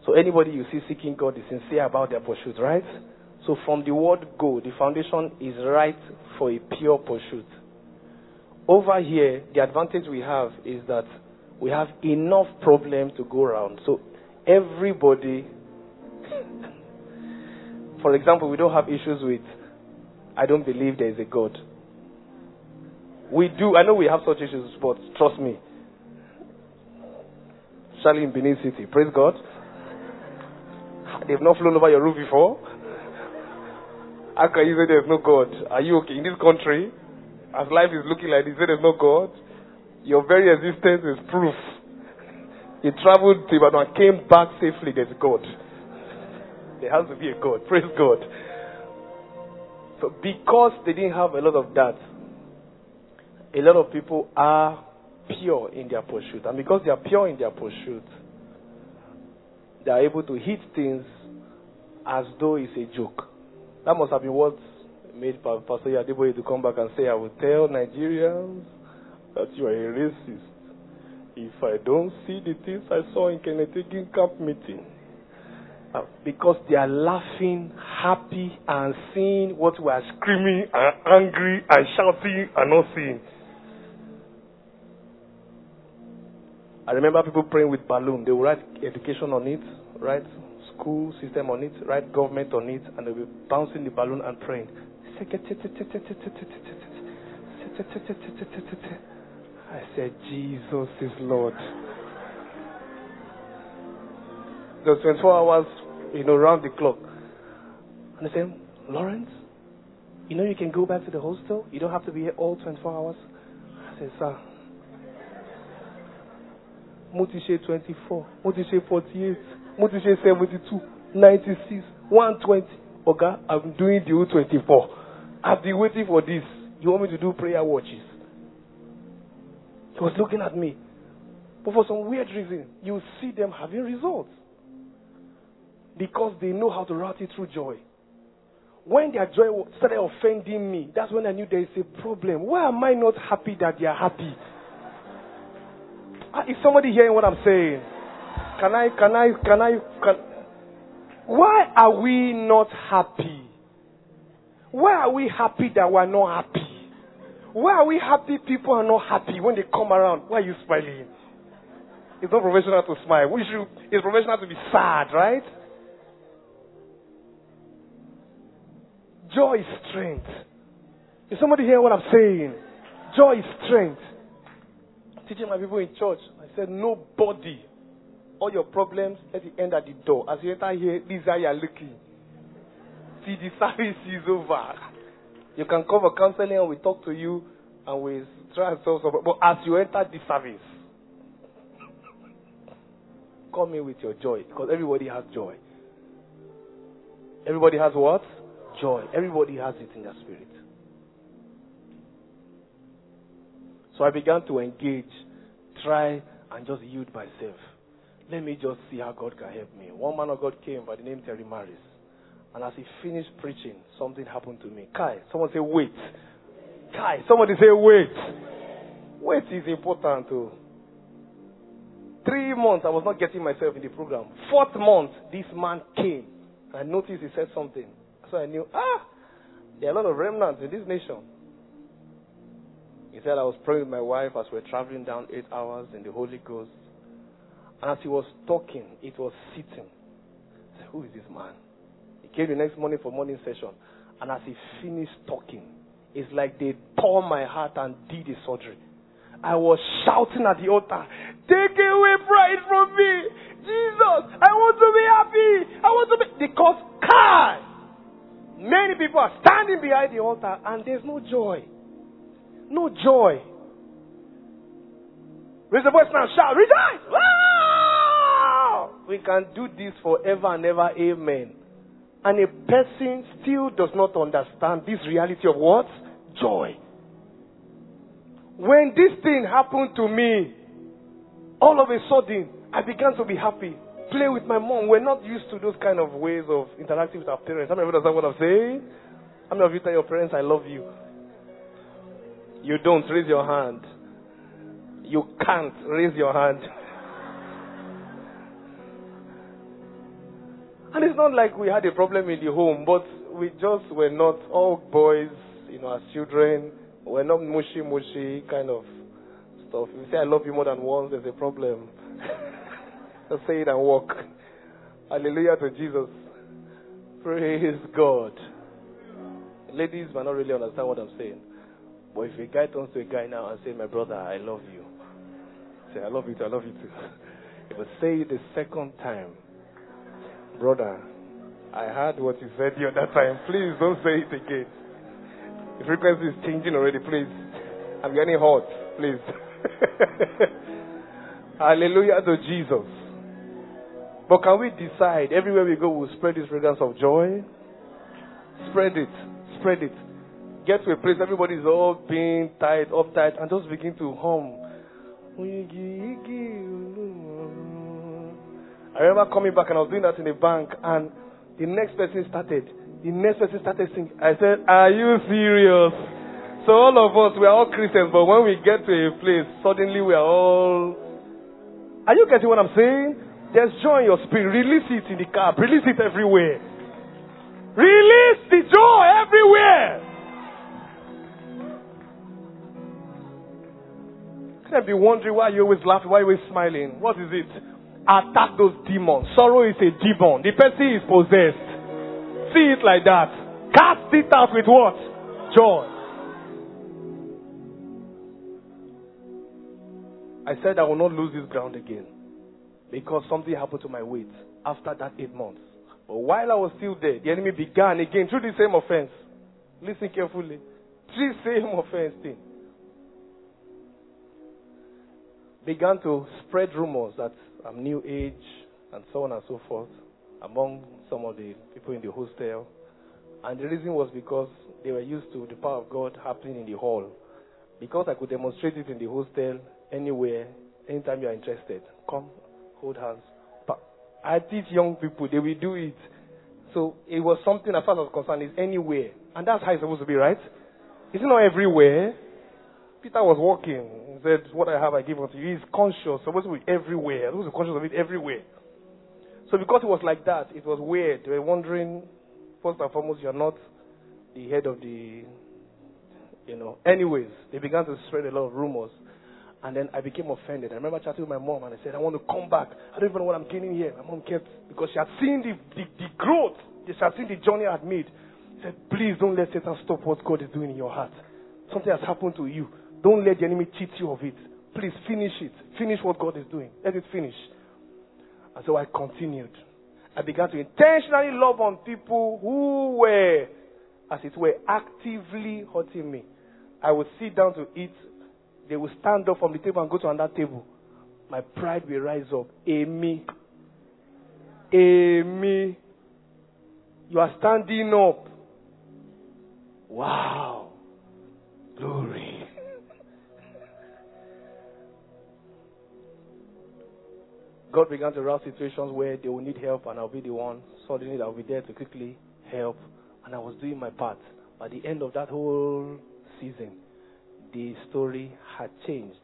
So anybody you see seeking God is sincere about their pursuit, right? So from the word go, the foundation is right for a pure pursuit. Over here, the advantage we have is that we have enough problem to go around. So everybody, for example, we don't have issues with, I don't believe there is a God. We do, I know we have such issues, but trust me. Charlie in Benin City, praise God. They've not flown over your roof before. How can you say there's no God? Are you okay in this country? As life is looking like this, there's no God. Your very existence is proof. You traveled to Ibadan and came back safely. There's God. There has to be a God. Praise God. So because they didn't have a lot of that, a lot of people are pure in their pursuit. And because they are pure in their pursuit, they are able to hit things as though it's a joke. That must have been what made Pastor Adeboye to come back and say, I will tell Nigerians that you are a racist. If I don't see the things I saw in Kenneth camp meeting, uh, because they are laughing, happy, and seeing what we are screaming and angry and shouting and not seeing. I remember people praying with balloon. They would write education on it, right? School system on it, right? Government on it, and they'll be bouncing the balloon and praying. I said, Jesus is Lord. There's 24 hours, you know, round the clock. And I said, Lawrence, you know you can go back to the hostel? You don't have to be here all 24 hours? I said, sir, mo ti ṣe twenty four mo ti ṣe forty eight mo ti ṣe seventy two ninety six one twenty. Oga i'm doing the whole twenty four i've been waiting for this. You want me to do prayer watches? He was looking at me. But for some weird reason you see them having results. Because they know how to route it through joy. When their joy started offending me that's when i knew there is a problem. Why am i not happy that they are happy is somebody hearing what I'm saying? Can I, can I, can I, can, why are we not happy? Why are we happy that we're not happy? Why are we happy people are not happy when they come around? Why are you smiling? It's not professional to smile. We should, it's professional to be sad, right? Joy is strength. Is somebody hear what I'm saying? Joy is strength teaching my people in church. I said, nobody, all your problems, let it end at the door. As you enter here, these are your looking. See, the service is over. You can come for counseling and we talk to you and we try and solve something. But as you enter the service, come in with your joy because everybody has joy. Everybody has what? Joy. Everybody has it in their spirit. So I began to engage, try and just yield myself. Let me just see how God can help me. One man of God came by the name Terry Maris. And as he finished preaching, something happened to me. Kai, someone say, wait. Kai, somebody say, wait. Wait is important too. Three months, I was not getting myself in the program. Fourth month, this man came. I noticed he said something. So I knew, ah, there are a lot of remnants in this nation. He said, I was praying with my wife as we were traveling down eight hours in the Holy Ghost. And as he was talking, it was sitting. I said, Who is this man? He came the next morning for morning session. And as he finished talking, it's like they tore my heart and did a surgery. I was shouting at the altar, Take away pride from me! Jesus, I want to be happy! I want to be. Because, God, many people are standing behind the altar and there's no joy. No joy. Raise the voice now, shout, rejoice! We can do this forever and ever, amen. And a person still does not understand this reality of what? Joy. When this thing happened to me, all of a sudden, I began to be happy. Play with my mom. We're not used to those kind of ways of interacting with our parents. How many of you understand what I'm saying? How many of you tell your parents, I love you? You don't raise your hand. You can't raise your hand. And it's not like we had a problem in the home, but we just were not all boys, you know, as children. We're not mushy mushy kind of stuff. If you say I love you more than once, there's a problem. just say it and walk. Hallelujah to Jesus. Praise God. Ladies might not really understand what I'm saying. But if a guy turns to a guy now and says, My brother, I love you. Say, I love you too, I love you too. If I say it the second time, brother, I heard what you said the other time. Please don't say it again. The frequency is changing already, please. I'm getting hot, please. Hallelujah to Jesus. But can we decide everywhere we go we'll spread this fragrance of joy? Spread it. Spread it. Get to a place everybody's all being tight, uptight, and just begin to hum. I remember coming back and I was doing that in the bank, and the next person started. The next person started singing. I said, Are you serious? So all of us, we are all Christians, but when we get to a place, suddenly we are all. Are you getting what I'm saying? There's joy in your spirit. Release it in the car. Release it everywhere. Release the joy everywhere. Can't be wondering why you're always laughing, why you're always smiling. What is it? Attack those demons. Sorrow is a demon. The person is possessed. See it like that. Cast it out with what? Joy. I said I will not lose this ground again because something happened to my weight after that eight months. But while I was still there, the enemy began again through the same offense. Listen carefully. The same offense thing. Began to spread rumors that I'm new age and so on and so forth among some of the people in the hostel. And the reason was because they were used to the power of God happening in the hall. Because I could demonstrate it in the hostel, anywhere, anytime you are interested. Come, hold hands. But I teach young people, they will do it. So it was something as far as I was concerned, is anywhere. And that's how it's supposed to be, right? Is it not everywhere? Peter was walking. He said, What I have I give unto you. He's conscious, supposed to be everywhere. To be conscious of it everywhere. So because it was like that, it was weird. They were wondering, first and foremost, you're not the head of the you know. Anyways, they began to spread a lot of rumors. And then I became offended. I remember chatting with my mom and I said, I want to come back. I don't even know what I'm gaining here. My mom kept, because she had seen the, the, the growth, she had seen the journey I had made. She said, please don't let Satan stop what God is doing in your heart. Something has happened to you. Don't let the enemy cheat you of it. Please finish it. Finish what God is doing. Let it finish. And so I continued. I began to intentionally love on people who were, as it were, actively hurting me. I would sit down to eat they would stand up from the table and go to another table. My pride will rise up. Amy. Amy. You are standing up. Wow. Glory. God began to rouse situations where they will need help and I'll be the one. Suddenly I'll be there to quickly help. And I was doing my part. By the end of that whole season, the story had changed.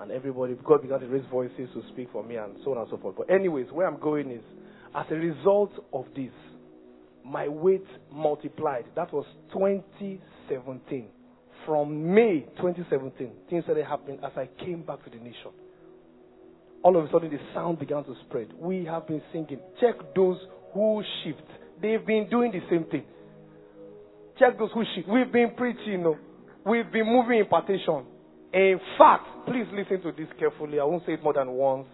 And everybody, God began to raise voices to speak for me and so on and so forth. But, anyways, where I'm going is, as a result of this, my weight multiplied. That was 2017. From May 2017, things started happening as I came back to the nation. All of a sudden, the sound began to spread. We have been singing. Check those who shift. They've been doing the same thing. Check those who shift. We've been preaching, you know. We've been moving impartation. In fact, please listen to this carefully. I won't say it more than once.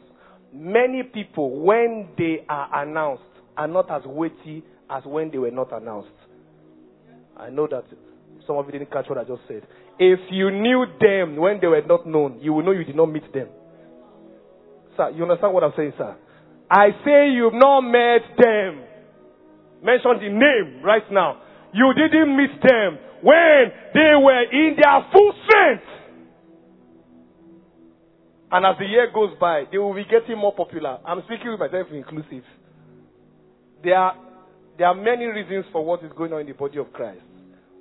Many people, when they are announced, are not as weighty as when they were not announced. I know that some of you didn't catch what I just said. If you knew them when they were not known, you will know you did not meet them. Sir, you understand what I'm saying, sir? I say you've not met them. Mention the name right now. You didn't meet them when they were in their full strength. And as the year goes by, they will be getting more popular. I'm speaking with myself inclusive. There are, there are many reasons for what is going on in the body of Christ.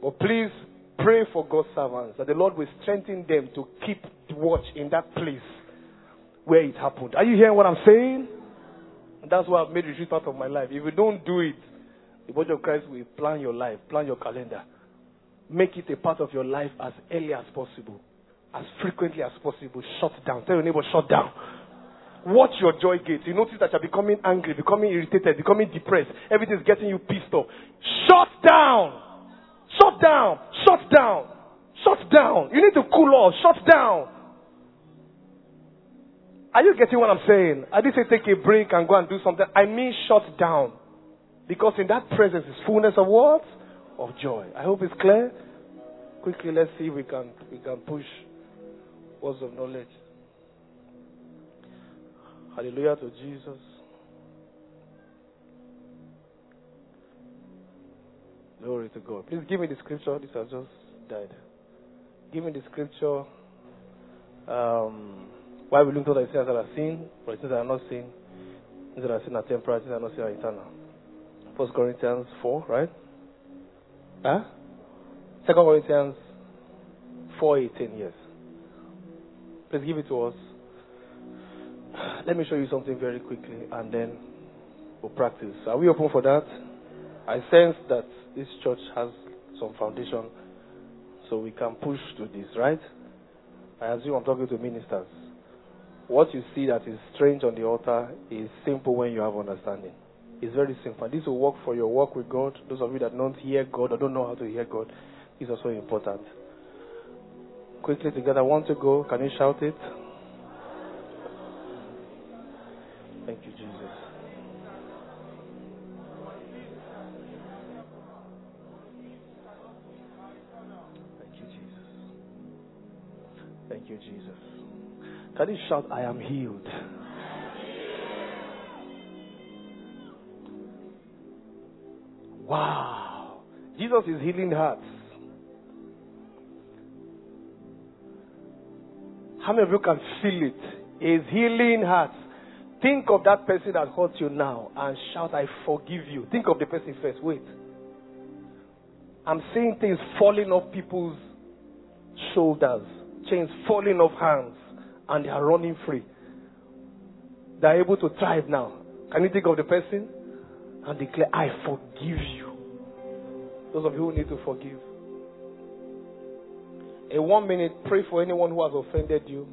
But please pray for God's servants that the Lord will strengthen them to keep watch in that place where it happened. Are you hearing what I'm saying? That's why I've made retreat part of my life. If you don't do it, the body of Christ will plan your life, plan your calendar. Make it a part of your life as early as possible, as frequently as possible. Shut down. Tell your neighbor, shut down. Watch your joy gates. You notice that you're becoming angry, becoming irritated, becoming depressed. Everything's getting you pissed off. Shut down. Shut down. Shut down. Shut down. You need to cool off. Shut down. Are you getting what I'm saying? I didn't say take a break and go and do something. I mean shut down. Because in that presence is fullness of what? Of joy. I hope it's clear. Quickly, let's see if we can we can push words of knowledge. Hallelujah to Jesus. Glory to God. Please give me the scripture. This has just died. Give me the scripture. Um, why we look at the things that are seen, but the things that are not seen, things that are seen are temporary, things that are not seen are eternal. First Corinthians 4, right? Huh? Second Corinthians 4.18, yes. Please give it to us. Let me show you something very quickly and then we'll practice. Are we open for that? I sense that this church has some foundation so we can push to this, right? I assume I'm talking to ministers. What you see that is strange on the altar is simple when you have understanding. It's very simple. This will work for your work with God. Those of you that don't hear God or don't know how to hear God is also important. Quickly together, want to go? Can you shout it? Thank you, Jesus. Thank you, Jesus. Thank you, Jesus. You shout, I am healed? Wow. Jesus is healing hearts. How many of you can feel it? Is healing hearts. Think of that person that hurt you now and shout, I forgive you. Think of the person first. Wait. I'm seeing things falling off people's shoulders, chains falling off hands, and they are running free. They are able to thrive now. Can you think of the person? And declare, I forgive you. Those of you who need to forgive. In one minute, pray for anyone who has offended you.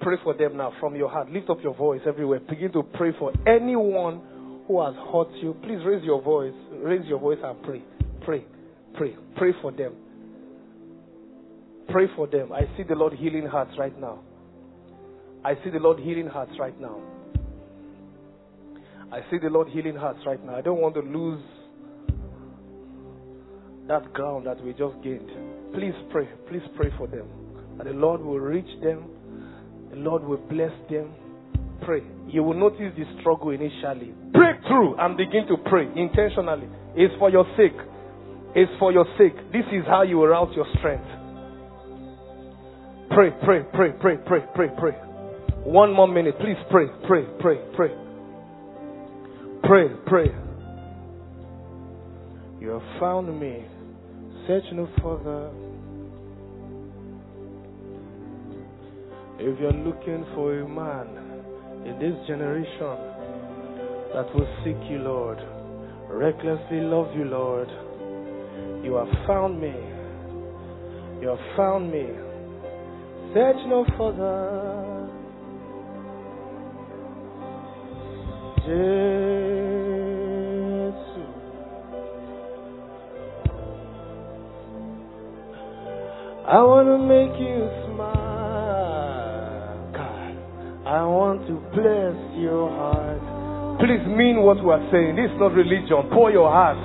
Pray for them now from your heart. Lift up your voice everywhere. Begin to pray for anyone who has hurt you. Please raise your voice. Raise your voice and pray. Pray. Pray. Pray for them. Pray for them. I see the Lord healing hearts right now. I see the Lord healing hearts right now. I see the Lord healing hearts right now. I don't want to lose that ground that we just gained. Please pray. Please pray for them. And the Lord will reach them the Lord will bless them. Pray. You will notice the struggle initially. Break through and begin to pray intentionally. It's for your sake. It's for your sake. This is how you will your strength. Pray, pray, pray, pray, pray, pray, pray. One more minute. Please pray, pray, pray, pray. Pray, pray. You have found me. Search no further. If you're looking for a man in this generation that will seek you, Lord, recklessly love you, Lord, you have found me. You have found me. Search no further. I want to make you smile. God, I want to bless your heart. Please mean what we are saying. This is not religion. Pour your heart.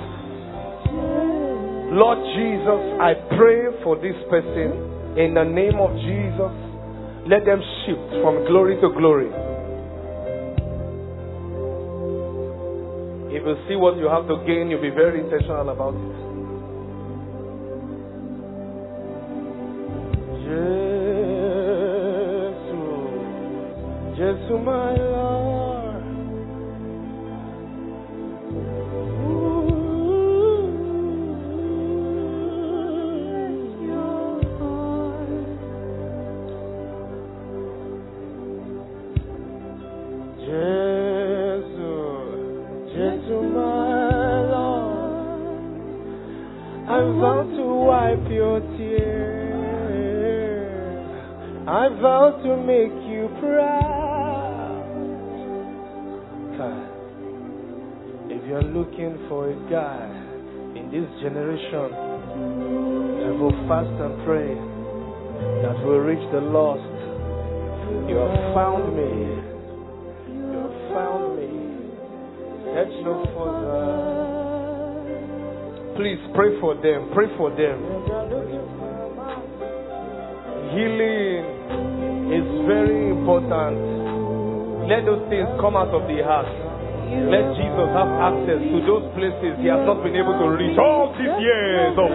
Lord Jesus, I pray for this person in the name of Jesus. Let them shift from glory to glory. You see what you have to gain, you'll be very intentional about it. Come out of the heart. Let Jesus have access to those places he has not been able to reach all these years of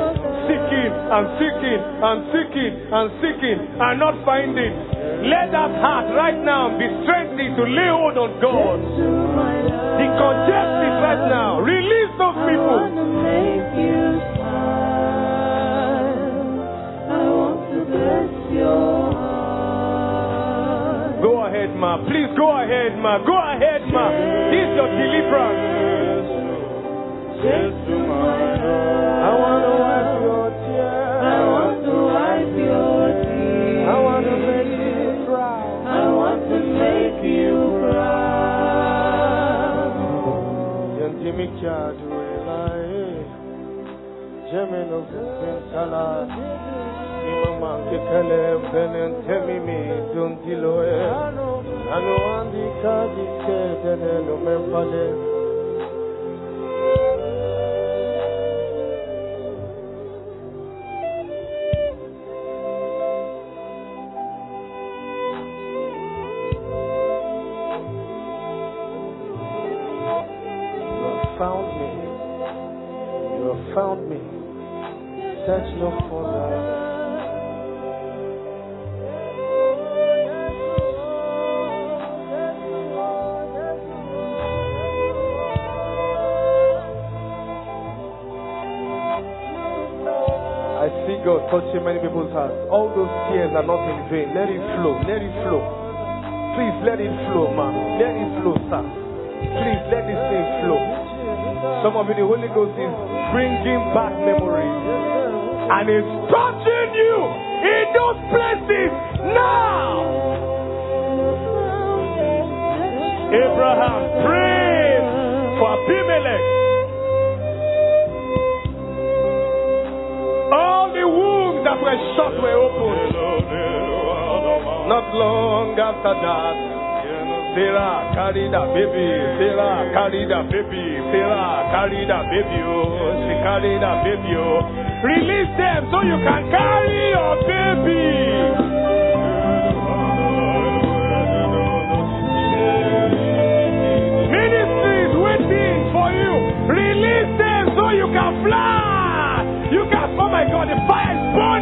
seeking and seeking and seeking and seeking and not finding. Let that heart right now be strengthened to lay hold on God. Decongest it right now. Release those people. Ma. Please go ahead, ma. Go ahead, ma. This is your deliverance. I want to wipe your tears. I want to wipe your tears. I want to make you proud. I want to make you proud. Yantimi chadu elai. Jemeno found me. You have found me. Search no God touching many people's hearts. All those tears are not in vain. Let it flow. Let it flow. Please let it flow, man. Let it flow, sir. Please let this thing flow. Some of you, the Holy Ghost is bringing back memories and is touching you in those places now. Abraham prayed wombs that were opened. Not long after that, Sarah carried a baby. Sarah carried a baby. Sarah carried a baby. Oh, she carried a baby. Oh. Release them so you can carry your baby. Ministry is waiting for you. Release them so you can fly. You can, oh my God, the fire is burning.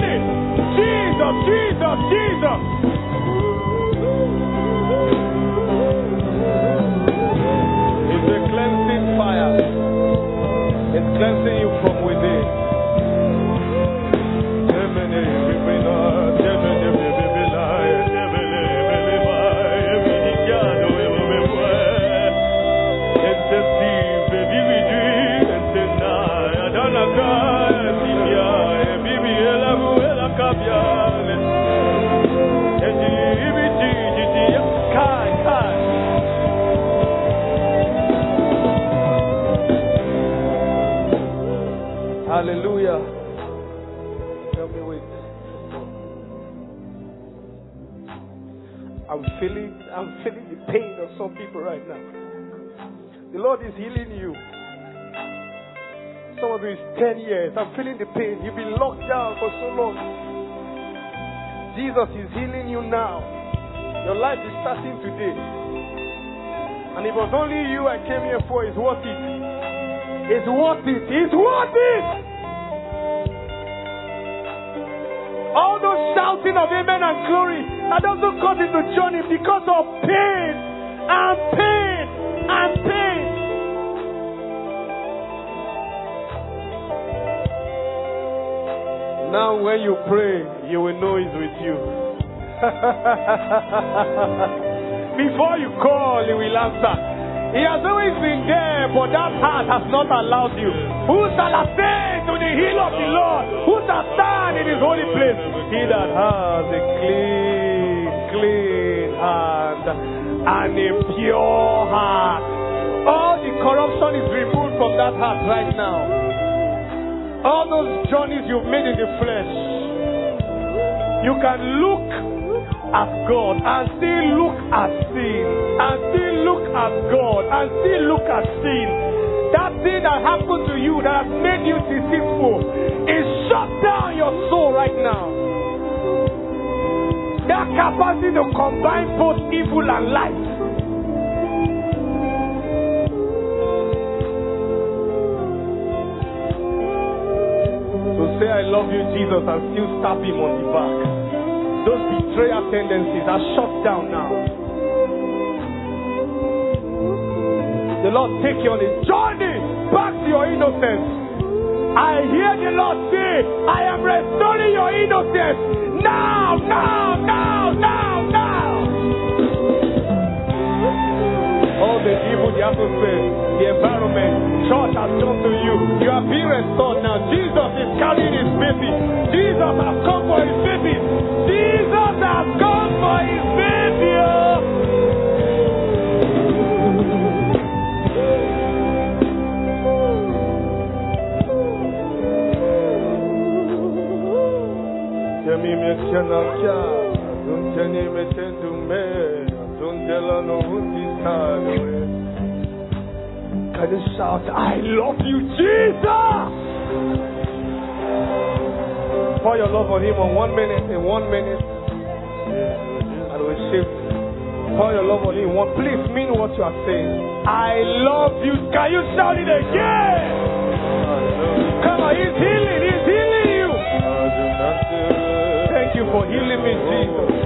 Hallelujah. Help me wait. I'm feeling I'm feeling the pain of some people right now. The Lord is healing you. Some of you is 10 years. I'm feeling the pain. You've been locked down for so long. Jesus is healing you now. Your life is starting today. And it was only you I came here for. It's worth it. It's worth it. It's worth it. Shouting of amen and glory that doesn't come into journey because of pain and pain and pain. Now, when you pray, you will know He's with you. Before you call, He will answer. He has always been there, but that heart has not allowed you. Who shall ascend to the hill of the Lord? Who shall stand in his holy place? He that has a clean, clean hand and a pure heart. All the corruption is removed from that heart right now. All those journeys you've made in the flesh, you can look at God and still look at sin and still look at God and still look at sin. That thing that happened to you that has made you deceitful is shut down your soul right now. That capacity to combine both evil and light. So say I love you, Jesus, and still stab him on the back. Those betrayal tendencies are shut down now. The Lord take you on a journey back to your innocence. I hear the Lord say, I am restoring your innocence now, now, now, now, now. All the evil, the atmosphere, the environment, church has come to you. You are being restored now. Jesus is carrying his baby. Jesus has come for his baby. Jesus has come for his baby. Oh. Jami me chana kya, dun chani me tendu me, dun delano hundi Can you shout, I love you, Jesus? Pour your love on him on one minute, in one minute. And we shift. Pour your love on him. One, please mean what you are saying. I love you. Can you shout it again? Come on, he's healing. He's healing you. Thank you for healing me, Jesus.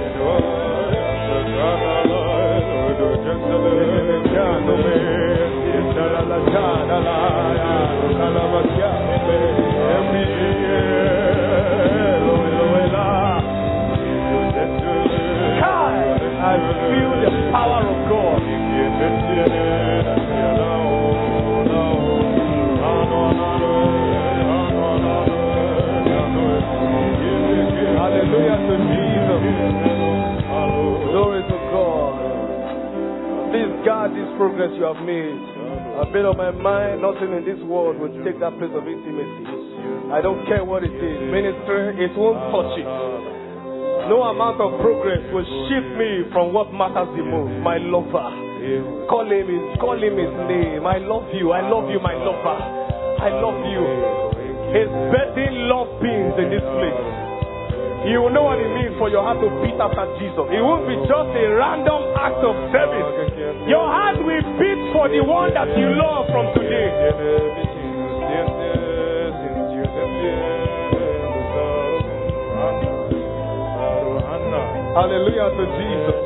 Feel the power of God. Hallelujah to Jesus. Glory to God. Please guard this progress you have made. I've made up my mind, nothing in this world will take that place of intimacy. I don't care what it is. Ministry, it won't touch it. No amount of progress will shift me from what matters the most. My lover. Call him his, call him his name. I love you. I love you, my lover. I love you. His betting love beings in this place. You will know what it means for your heart to beat after Jesus. It won't be just a random act of service. Your heart will beat for the one that you love from today. Hallelujah to Jesus.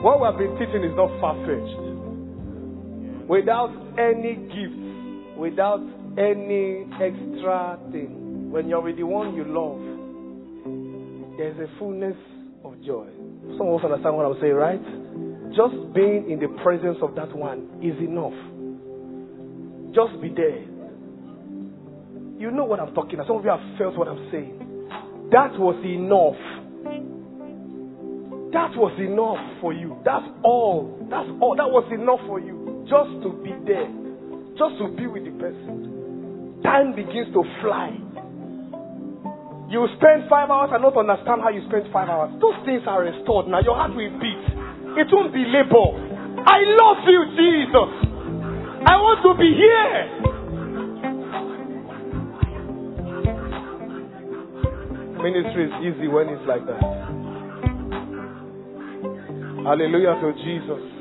What we have been teaching is not far fetched. Without any gifts, without any extra thing, when you're with the one you love, there's a fullness of joy. Some of us understand what I'm saying, right? Just being in the presence of that one is enough. Just be there. You know what I'm talking about. Some of you have felt what I'm saying. That was enough. That was enough for you. That's all. That's all. That was enough for you. Just to be there. Just to be with the person. Time begins to fly. You spend five hours and not understand how you spent five hours. Those things are restored now. Your heart will beat. It won't be labor. I love you, Jesus. I want to be here. Ministry is easy when it's like that. Hallelujah to Jesus.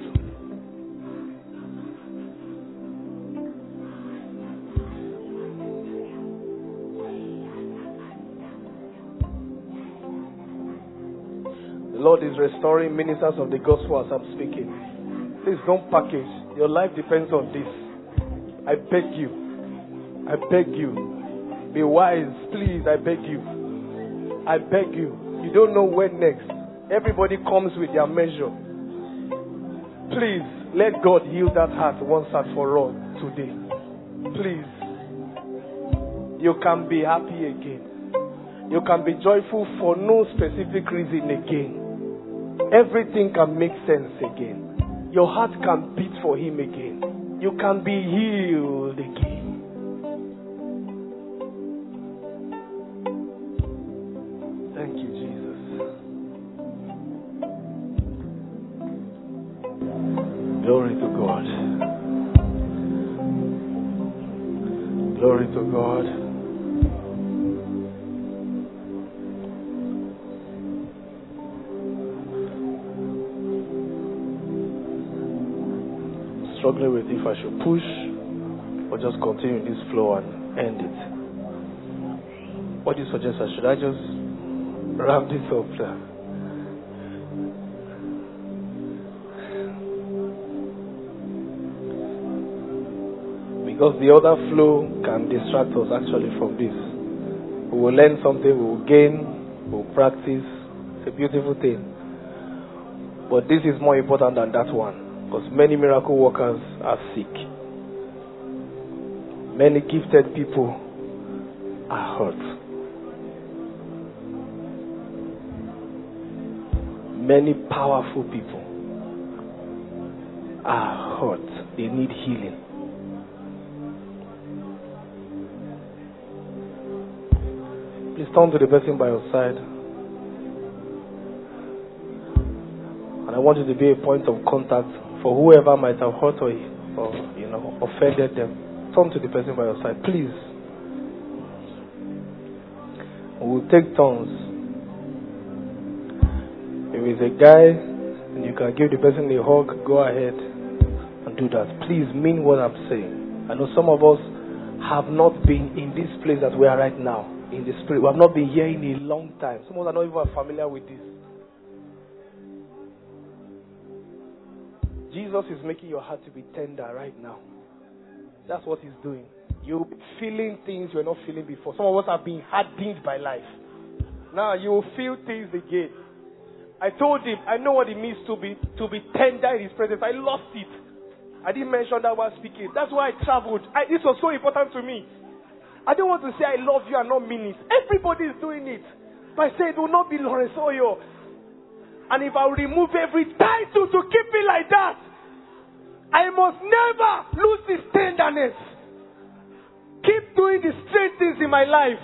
The Lord is restoring ministers of the gospel as I'm speaking. Please don't package. Your life depends on this. I beg you. I beg you. Be wise, please. I beg you. I beg you. You don't know when next. Everybody comes with their measure. Please, Let God heal that heart once and for all today. Please. You can be happy again. You can be joyful for no specific reason again. Everything can make sense again. Your heart can beat for Him again. You can be healed again. To God. struggling with if I should push or just continue this flow and end it. What do you suggest? Should I just wrap this up there? Because the other flow can distract us actually from this. We will learn something, we will gain, we will practice. It's a beautiful thing. But this is more important than that one. Because many miracle workers are sick. Many gifted people are hurt. Many powerful people are hurt. They need healing. Please turn to the person by your side. And I want you to be a point of contact for whoever might have hurt or, or you know offended them. Turn to the person by your side, please. We'll take turns. If it's a guy and you can give the person a hug, go ahead and do that. Please mean what I'm saying. I know some of us have not been in this place that we are right now in the spirit. We have not been here in a long time. Some of us are not even familiar with this. Jesus is making your heart to be tender right now. That's what he's doing. You're feeling things you're not feeling before. Some of us have been hardened by life. Now you will feel things again. I told him, I know what it means to be to be tender in his presence. I lost it. I didn't mention that while speaking. That's why I traveled. I, this was so important to me. I don't want to say I love you and not mean it. Everybody is doing it. But I say it will not be Lawrence Oyor. And if I remove every title to keep me like that, I must never lose this tenderness. Keep doing the straight things in my life.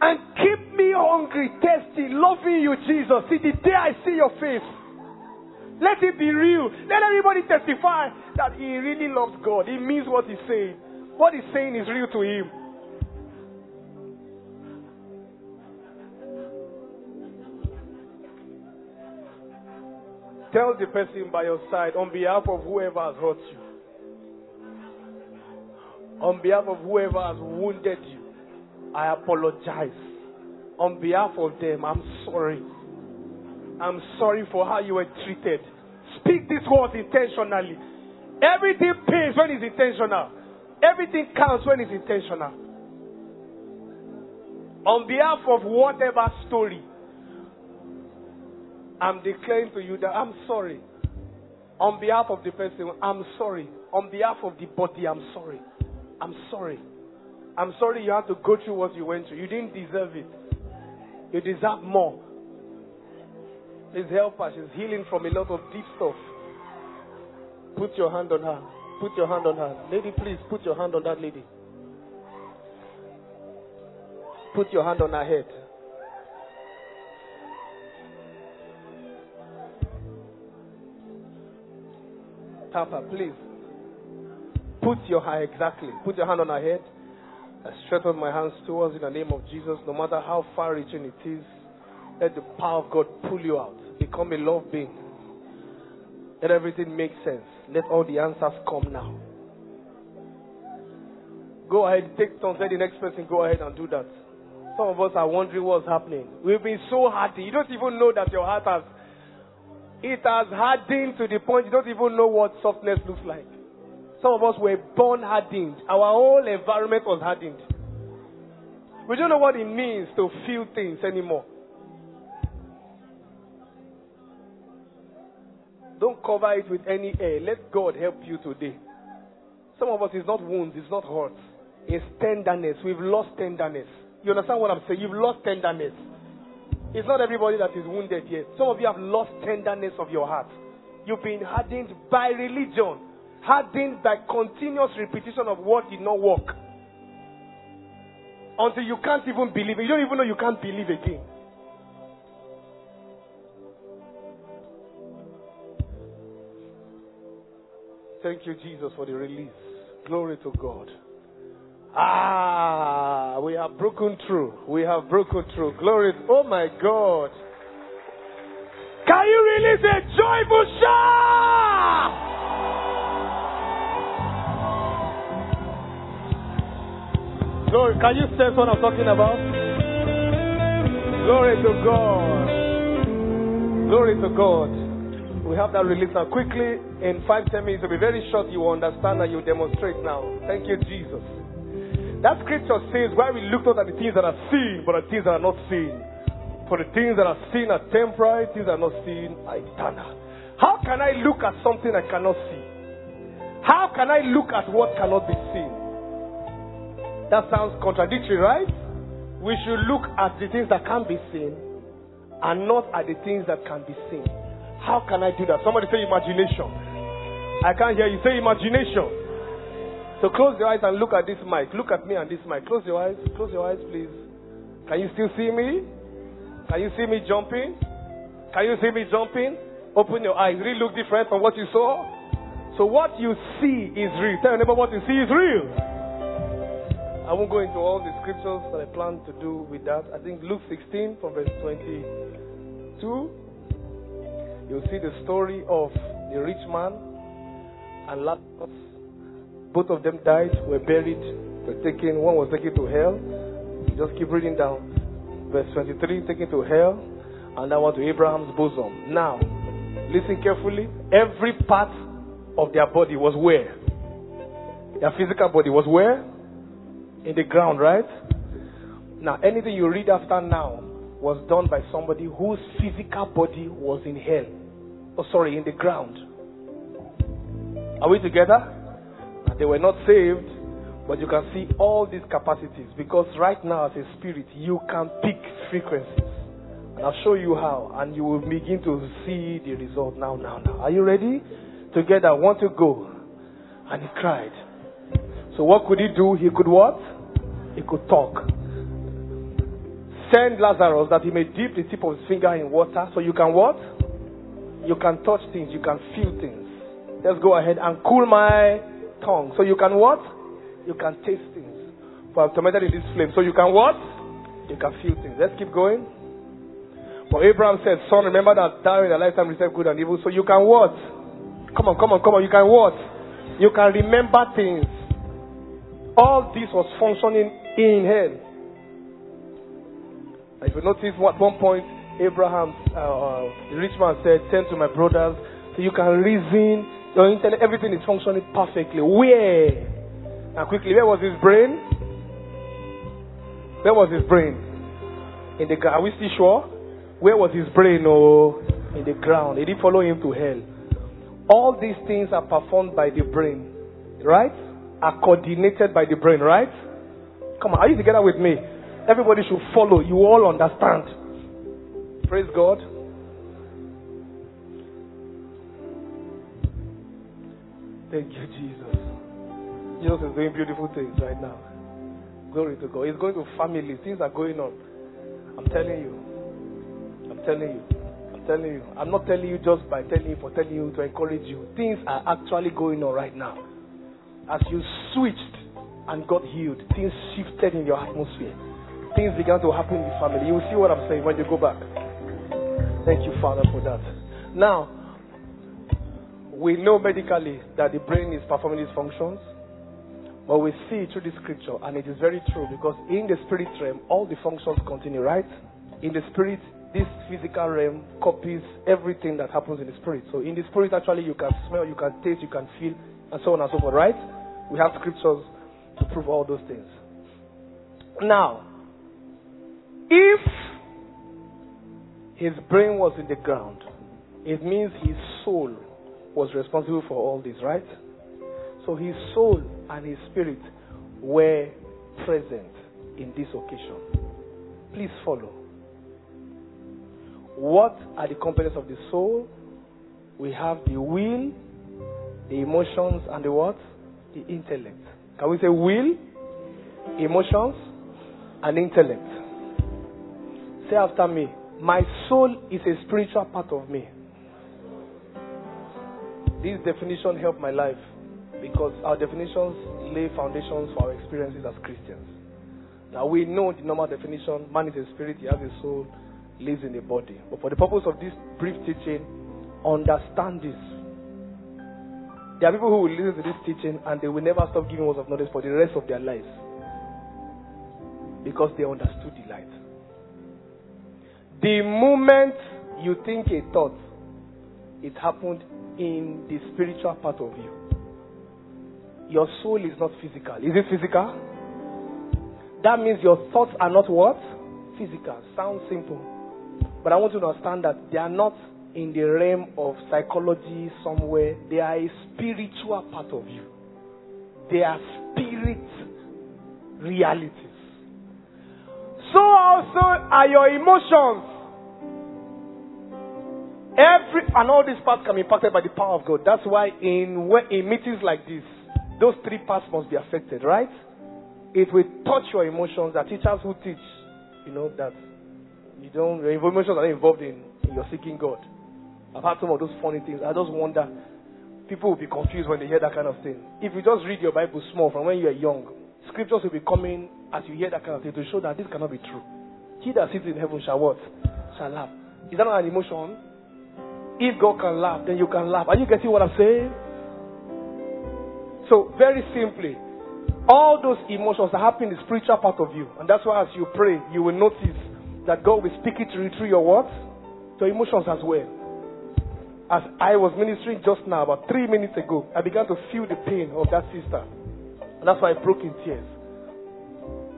And keep me hungry, thirsty, loving you, Jesus. See, the day I see your face, let it be real. Let everybody testify that he really loves God. He means what he's saying. What he's saying is real to him. Tell the person by your side on behalf of whoever has hurt you, on behalf of whoever has wounded you, I apologize. On behalf of them, I'm sorry. I'm sorry for how you were treated. Speak these words intentionally. Everything pays when it's intentional. Everything counts when it's intentional. On behalf of whatever story I'm declaring to you that I'm sorry. On behalf of the person, I'm sorry. On behalf of the body, I'm sorry. I'm sorry. I'm sorry you had to go through what you went through. You didn't deserve it. You deserve more. Please help her. She's healing from a lot of deep stuff. Put your hand on her. Put your hand on her. Lady, please put your hand on that lady. Put your hand on her head. Papa, please. Put your hand, exactly. Put your hand on her head. I straighten my hands towards in the name of Jesus. No matter how far reaching it is, let the power of God pull you out. Become a love being. Let everything make sense. Let all the answers come now. Go ahead, take turns. Let the next person go ahead and do that. Some of us are wondering what's happening. We've been so hardy. You don't even know that your heart has it has hardened to the point you don't even know what softness looks like. Some of us were born hardened. Our whole environment was hardened. We don't know what it means to feel things anymore. Don't cover it with any air. Let God help you today. Some of us, it's not wounds, it's not hurt. It's tenderness. We've lost tenderness. You understand what I'm saying? You've lost tenderness. It's not everybody that is wounded yet. Some of you have lost tenderness of your heart. You've been hardened by religion, hardened by continuous repetition of what did not work. Until you can't even believe. You don't even know you can't believe again. Thank you, Jesus, for the release. Glory to God. Ah, we have broken through. We have broken through. Glory. Oh my God. Can you release a joyful shout? Glory. Can you sense what I'm talking about? Glory to God. Glory to God. We have that release now. Quickly, in five, ten minutes, it'll be very short. You will understand and you demonstrate now. Thank you, Jesus. That scripture says, why we look not at the things that are seen, but at things that are not seen. For the things that are seen are temporary, things that are not seen are eternal. How can I look at something I cannot see? How can I look at what cannot be seen? That sounds contradictory, right? We should look at the things that can be seen and not at the things that can be seen. How can I do that? Somebody say imagination. I can't hear you. Say imagination. So close your eyes and look at this mic. Look at me and this mic. Close your eyes. Close your eyes, please. Can you still see me? Can you see me jumping? Can you see me jumping? Open your eyes. Really look different from what you saw. So what you see is real. Tell your neighbor what you see is real. I won't go into all the scriptures that I plan to do with that. I think Luke 16 from verse 22 you see the story of the rich man and Lazarus. Both of them died, were buried, were taken. One was taken to hell. Just keep reading down. Verse 23, taken to hell, and that one to Abraham's bosom. Now, listen carefully. Every part of their body was where? Their physical body was where? In the ground, right? Now, anything you read after now was done by somebody whose physical body was in hell. Oh, sorry, in the ground. Are we together? They were not saved, but you can see all these capacities because right now, as a spirit, you can pick frequencies. And I'll show you how, and you will begin to see the result now, now, now. Are you ready? Together, want to go. And he cried. So, what could he do? He could what? He could talk send Lazarus that he may dip the tip of his finger in water so you can what? You can touch things, you can feel things. Let's go ahead and cool my tongue. So you can what? You can taste things. For I've tormented in this flame. So you can what? You can feel things. Let's keep going. For Abraham said, Son, remember that thou in a lifetime received good and evil. So you can what? Come on, come on, come on. You can what? You can remember things. All this was functioning in hell. If you notice, at one point, Abraham, uh, uh, rich man said, Turn to my brothers so you can reason. Your internet, everything is functioning perfectly. Where? Now, quickly, where was his brain? Where was his brain? In the ground. Are we still sure? Where was his brain? Oh, in the ground. He didn't follow him to hell. All these things are performed by the brain, right? Are coordinated by the brain, right? Come on, are you together with me? Everybody should follow. You all understand. Praise God. Thank you, Jesus. Jesus is doing beautiful things right now. Glory to God. He's going to families. Things are going on. I'm telling you. I'm telling you. I'm telling you. I'm not telling you just by telling you for telling you to encourage you. Things are actually going on right now. As you switched and got healed, things shifted in your atmosphere. Things began to happen in the family. You will see what I'm saying when you go back. Thank you, Father, for that. Now, we know medically that the brain is performing its functions, but we see through the scripture, and it is very true because in the spirit realm, all the functions continue, right? In the spirit, this physical realm copies everything that happens in the spirit. So in the spirit, actually, you can smell, you can taste, you can feel, and so on and so forth, right? We have scriptures to prove all those things. Now, if his brain was in the ground, it means his soul was responsible for all this, right? So his soul and his spirit were present in this occasion. Please follow. What are the components of the soul? We have the will, the emotions, and the what? The intellect. Can we say will, emotions, and intellect? Say after me. My soul is a spiritual part of me. This definition helped my life because our definitions lay foundations for our experiences as Christians. Now we know the normal definition man is a spirit, he has a soul, lives in a body. But for the purpose of this brief teaching, understand this. There are people who will listen to this teaching and they will never stop giving words of knowledge for the rest of their lives because they understood the light. The moment you think a thought, it happened in the spiritual part of you. Your soul is not physical. Is it physical? That means your thoughts are not what? Physical. Sounds simple. But I want you to understand that they are not in the realm of psychology somewhere. They are a spiritual part of you. They are spirit realities. So also are your emotions. Every and all these parts can be impacted by the power of God. That's why in in meetings like this, those three parts must be affected, right? It will touch your emotions. That teachers who teach, you know, that you don't your emotions are involved in, in your seeking God. I've had some of those funny things. I just wonder people will be confused when they hear that kind of thing. If you just read your Bible small from when you are young, scriptures will be coming as you hear that kind of thing to show that this cannot be true. He that sits in heaven shall what? Shall laugh. Is that not an emotion? If God can laugh, then you can laugh. Are you getting what I'm saying? So, very simply, all those emotions that happen in the spiritual part of you. And that's why as you pray, you will notice that God will speak it to you through your words, Your emotions as well. As I was ministering just now, about three minutes ago, I began to feel the pain of that sister. And that's why I broke in tears.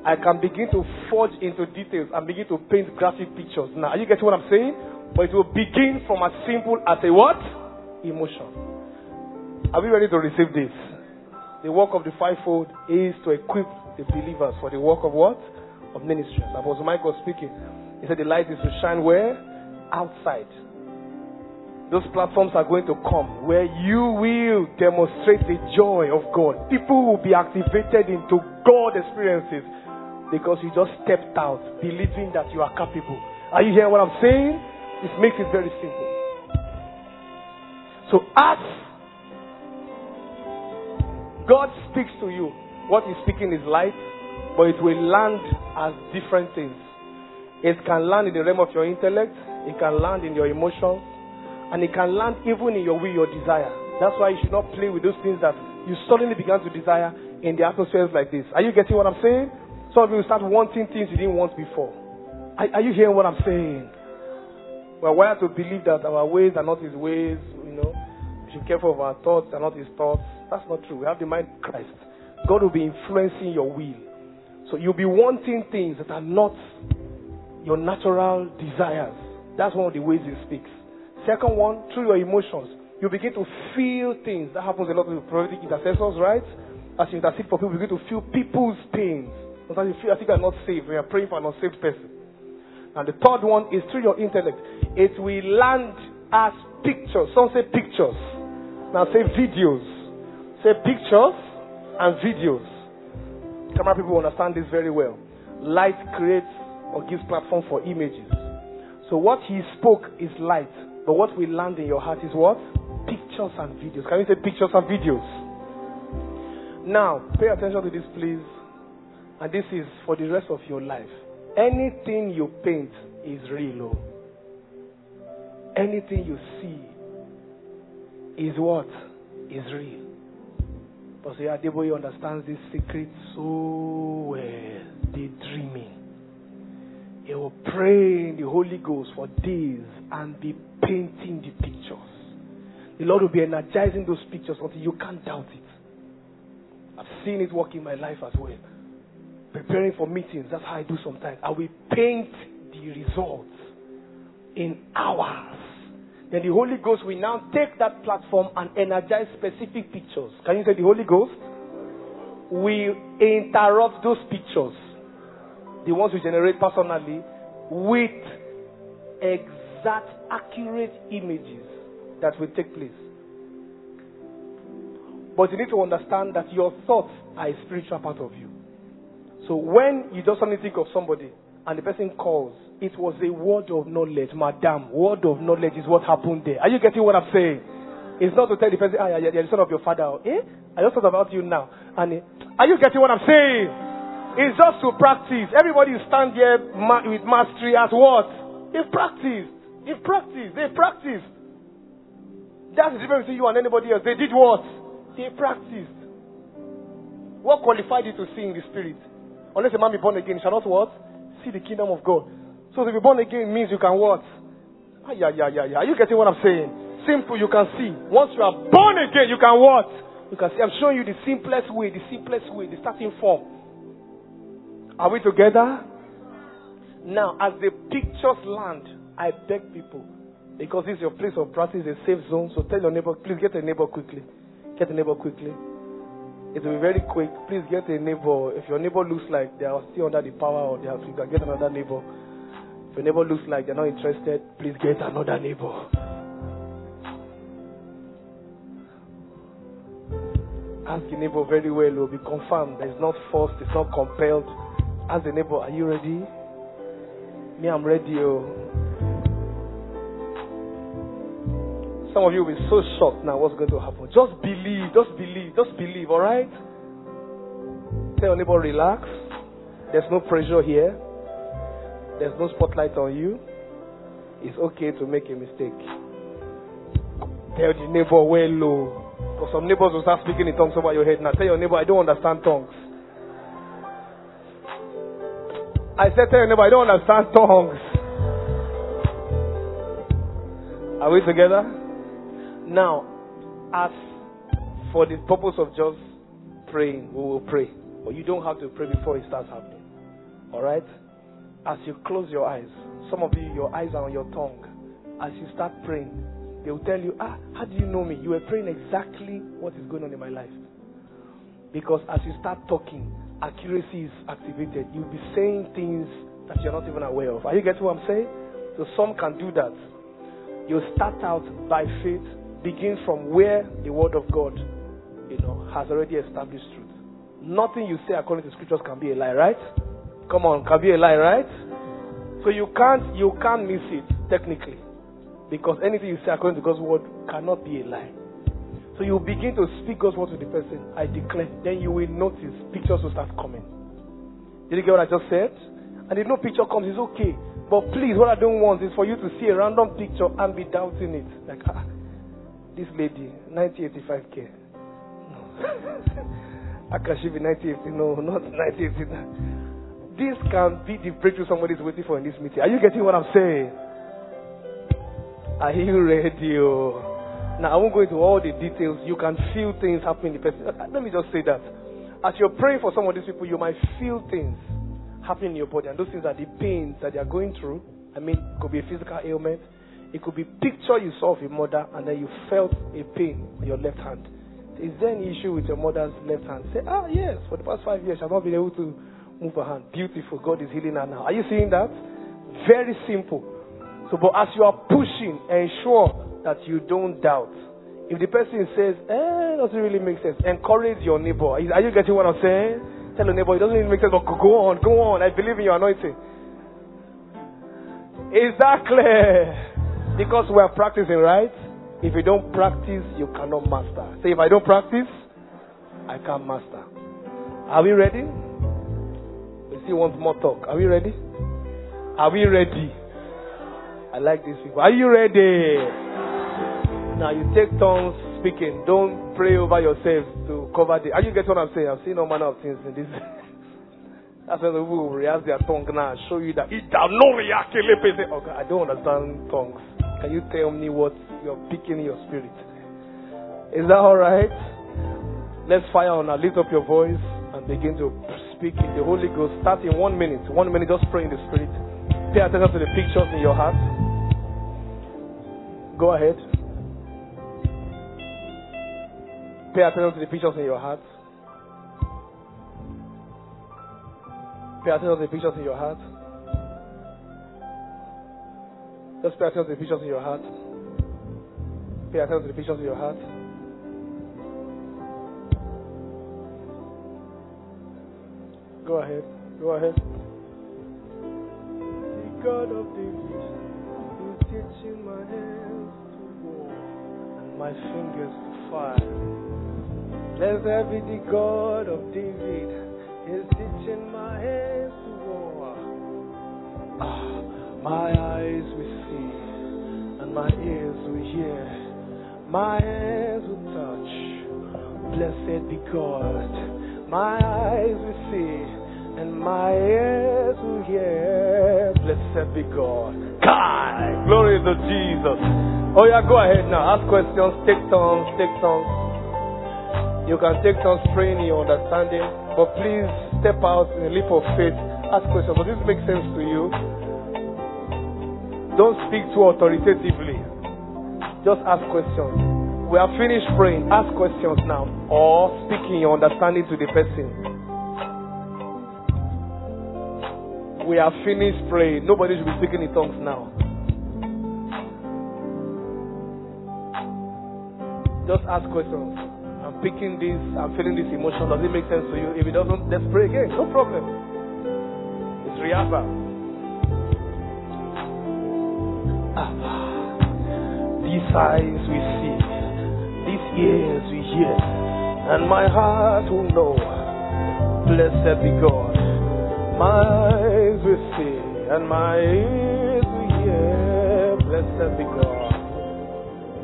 I can begin to forge into details and begin to paint graphic pictures. Now, are you getting what I'm saying? But it will begin from as simple as a what? Emotion. Are we ready to receive this? The work of the fivefold is to equip the believers for the work of what? Of ministry. Apostle Michael speaking. He said the light is to shine where? Outside. Those platforms are going to come where you will demonstrate the joy of God. People will be activated into God experiences because you just stepped out believing that you are capable. Are you hearing what I'm saying? This makes it very simple. So as God speaks to you, what He's speaking is light, but it will land as different things. It can land in the realm of your intellect, it can land in your emotions, and it can land even in your will, your desire. That's why you should not play with those things that you suddenly began to desire in the atmospheres like this. Are you getting what I'm saying? Some of you start wanting things you didn't want before. Are, are you hearing what I'm saying? We're wired to believe that our ways are not His ways. You know, we should be careful of our thoughts are not His thoughts. That's not true. We have the mind of Christ. God will be influencing your will. So you'll be wanting things that are not your natural desires. That's one of the ways He speaks. Second one, through your emotions, you begin to feel things. That happens a lot with prophetic intercessors, right? As you intercede for people, you begin to feel people's pains. Sometimes you feel if you are not saved you are praying for an unsaved person. And the third one is through your intellect. It will land as pictures. Some say pictures. Now say videos. Say pictures and videos. Camera people understand this very well. Light creates or gives platform for images. So what he spoke is light. But what will land in your heart is what? Pictures and videos. Can you say pictures and videos? Now, pay attention to this, please. And this is for the rest of your life. Anything you paint is real. Oh. Anything you see is what? Is real. Pastor Adeboye understands this secret so well. The dreaming. He will pray in the Holy Ghost for days and be painting the pictures. The Lord will be energizing those pictures until you can't doubt it. I've seen it work in my life as well preparing for meetings. That's how I do sometimes. I will paint the results in hours. Then the Holy Ghost will now take that platform and energize specific pictures. Can you say the Holy Ghost? We interrupt those pictures, the ones we generate personally, with exact, accurate images that will take place. But you need to understand that your thoughts are a spiritual part of you. So when you just suddenly think of somebody and the person calls, it was a word of knowledge, madam. Word of knowledge is what happened there. Are you getting what I'm saying? It's not to tell the person, ah, yeah, yeah, the son of your father. Eh? I just thought about you now. And are you getting what I'm saying? It's just to practice. Everybody stand here with mastery as what? They've practiced. They've practiced. They practiced. That's the difference between you and anybody else. They did what? They practiced. What qualified you to see in the spirit? Unless a man be born again, he shall not what? See the kingdom of God. So to be born again means you can what? Ah, yeah, yeah, yeah, yeah. Are you getting what I'm saying? Simple, you can see. Once you are born again, you can what? You can see. I'm showing you the simplest way, the simplest way, the starting form. Are we together? Now, as the pictures land, I beg people, because this is your place of practice, a safe zone. So tell your neighbor, please get a neighbor quickly. Get a neighbor quickly. It will be very quick. Please get a neighbor. If your neighbor looks like they are still under the power or they have, get another neighbor. If your neighbor looks like they're not interested, please get another neighbor. Ask the neighbor very well, It will be confirmed. It's not forced, it's not compelled. Ask the neighbor, are you ready? Me, I'm ready. Oh. Some of you will be so shocked now what's going to happen. Just believe, just believe, just believe, alright? Tell your neighbor, relax. There's no pressure here. There's no spotlight on you. It's okay to make a mistake. Tell the neighbor, well oh. low. Because some neighbors will start speaking in tongues over your head. Now tell your neighbor, I don't understand tongues. I said, tell your neighbor, I don't understand tongues. Are we together? Now, as for the purpose of just praying, we will pray. But you don't have to pray before it starts happening. Alright? As you close your eyes, some of you, your eyes are on your tongue. As you start praying, they will tell you, ah, how do you know me? You were praying exactly what is going on in my life. Because as you start talking, accuracy is activated. You'll be saying things that you're not even aware of. Are you getting what I'm saying? So some can do that. You start out by faith, begins from where the word of God, you know, has already established truth. Nothing you say according to scriptures can be a lie, right? Come on, can be a lie, right? So you can't you can't miss it technically. Because anything you say according to God's word cannot be a lie. So you begin to speak God's word to the person, I declare, then you will notice pictures will start coming. Did you get what I just said? And if no picture comes, it's okay. But please, what I don't want is for you to see a random picture and be doubting it. Like, ah, this lady, 1985k. No. Be 1980? No, not 1980. This can be the breakthrough somebody's waiting for in this meeting. Are you getting what I'm saying? Are you ready? Oh? Now, I won't go into all the details. You can feel things happening in the person. Uh, let me just say that. As you're praying for some of these people, you might feel things happening in your body. And those things are the pains that they are going through. I mean, it could be a physical ailment. It could be picture you saw of your mother and then you felt a pain on your left hand. Is there any issue with your mother's left hand? Say, ah, yes, for the past five years, I've not been able to move her hand. Beautiful. God is healing her now. Are you seeing that? Very simple. So, but as you are pushing, ensure that you don't doubt. If the person says, eh, doesn't really make sense, encourage your neighbor. Are you getting what I'm saying? Tell your neighbor, it doesn't really make sense, but go on, go on. I believe in your anointing. Is that clear? Because we are practicing, right? If you don't practice, you cannot master. Say, if I don't practice, I can't master. Are we ready? We still want more talk. Are we ready? Are we ready? I like these people. Are you ready? Now you take turns speaking. Don't pray over yourselves to cover the. Are you getting what I'm saying? I've seen all manner of things in this. That's when the people will rehearse their tongue now show you that it Okay, I don't understand tongues. Can you tell me what you're picking in your spirit? Is that all right? Let's fire on now. Lift up your voice and begin to speak in the Holy Ghost. Start in one minute. One minute, just pray in the Spirit. Pay attention to the pictures in your heart. Go ahead. Pay attention to the pictures in your heart. Pay attention to the pictures in your heart. Just pay attention to the pictures in your heart. Pay attention to the pictures in your heart. Go ahead. Go ahead. The God of David is teaching my hands to war and my fingers to fire. Blessed be the God of David is teaching my hands to war. Ah, my eyes and my ears will hear. My hands will touch. Blessed be God. My eyes will see and my ears will hear. Blessed be God. God, Glory to Jesus. Oh yeah, go ahead now. Ask questions. Take turns. Take turns. You can take turns praying in your understanding, but please step out in a leap of faith. Ask questions. Does this make sense to you? Don't speak too authoritatively. Just ask questions. We are finished praying. Ask questions now. Or speak in your understanding to the person. We are finished praying. Nobody should be speaking in tongues now. Just ask questions. I'm picking this, I'm feeling this emotion. Does it make sense to you? If it doesn't, let's pray again. No problem. It's rehearsal. These eyes we see, these ears we hear, and my heart will know. Blessed be God. My eyes will see, and my ears will hear. Blessed be God.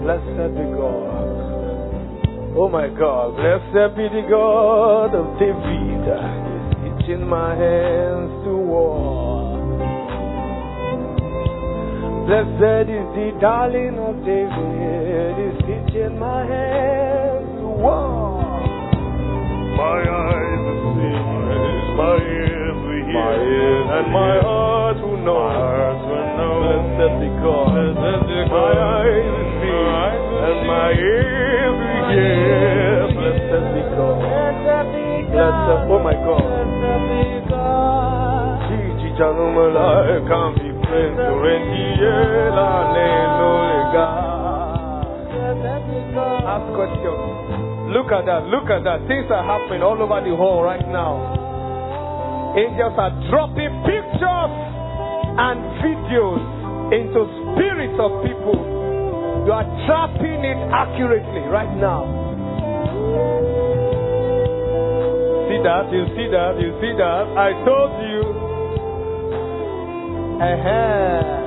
Blessed be God. Oh my God, blessed be the God of David. He's teaching my hands to war. Blessed is the darling of David. He's teaching my hands to war. My eyes will see, my ears will hear, My ears and my hear. heart will know. My heart will know. Blessed be God. Blessed be My God. see, My eyes will and see. my ears will hear. Blessed be God. Blessed, oh my God. Gigi Janumala can be friends to Rendiela Nenolega. Ask questions. Look at that, look at that. Things are happening all over the hall right now. Angels are dropping pictures and videos into spirits of people. You are trapping it accurately right now. See that? You see that? You see that? I told you. Uh-huh.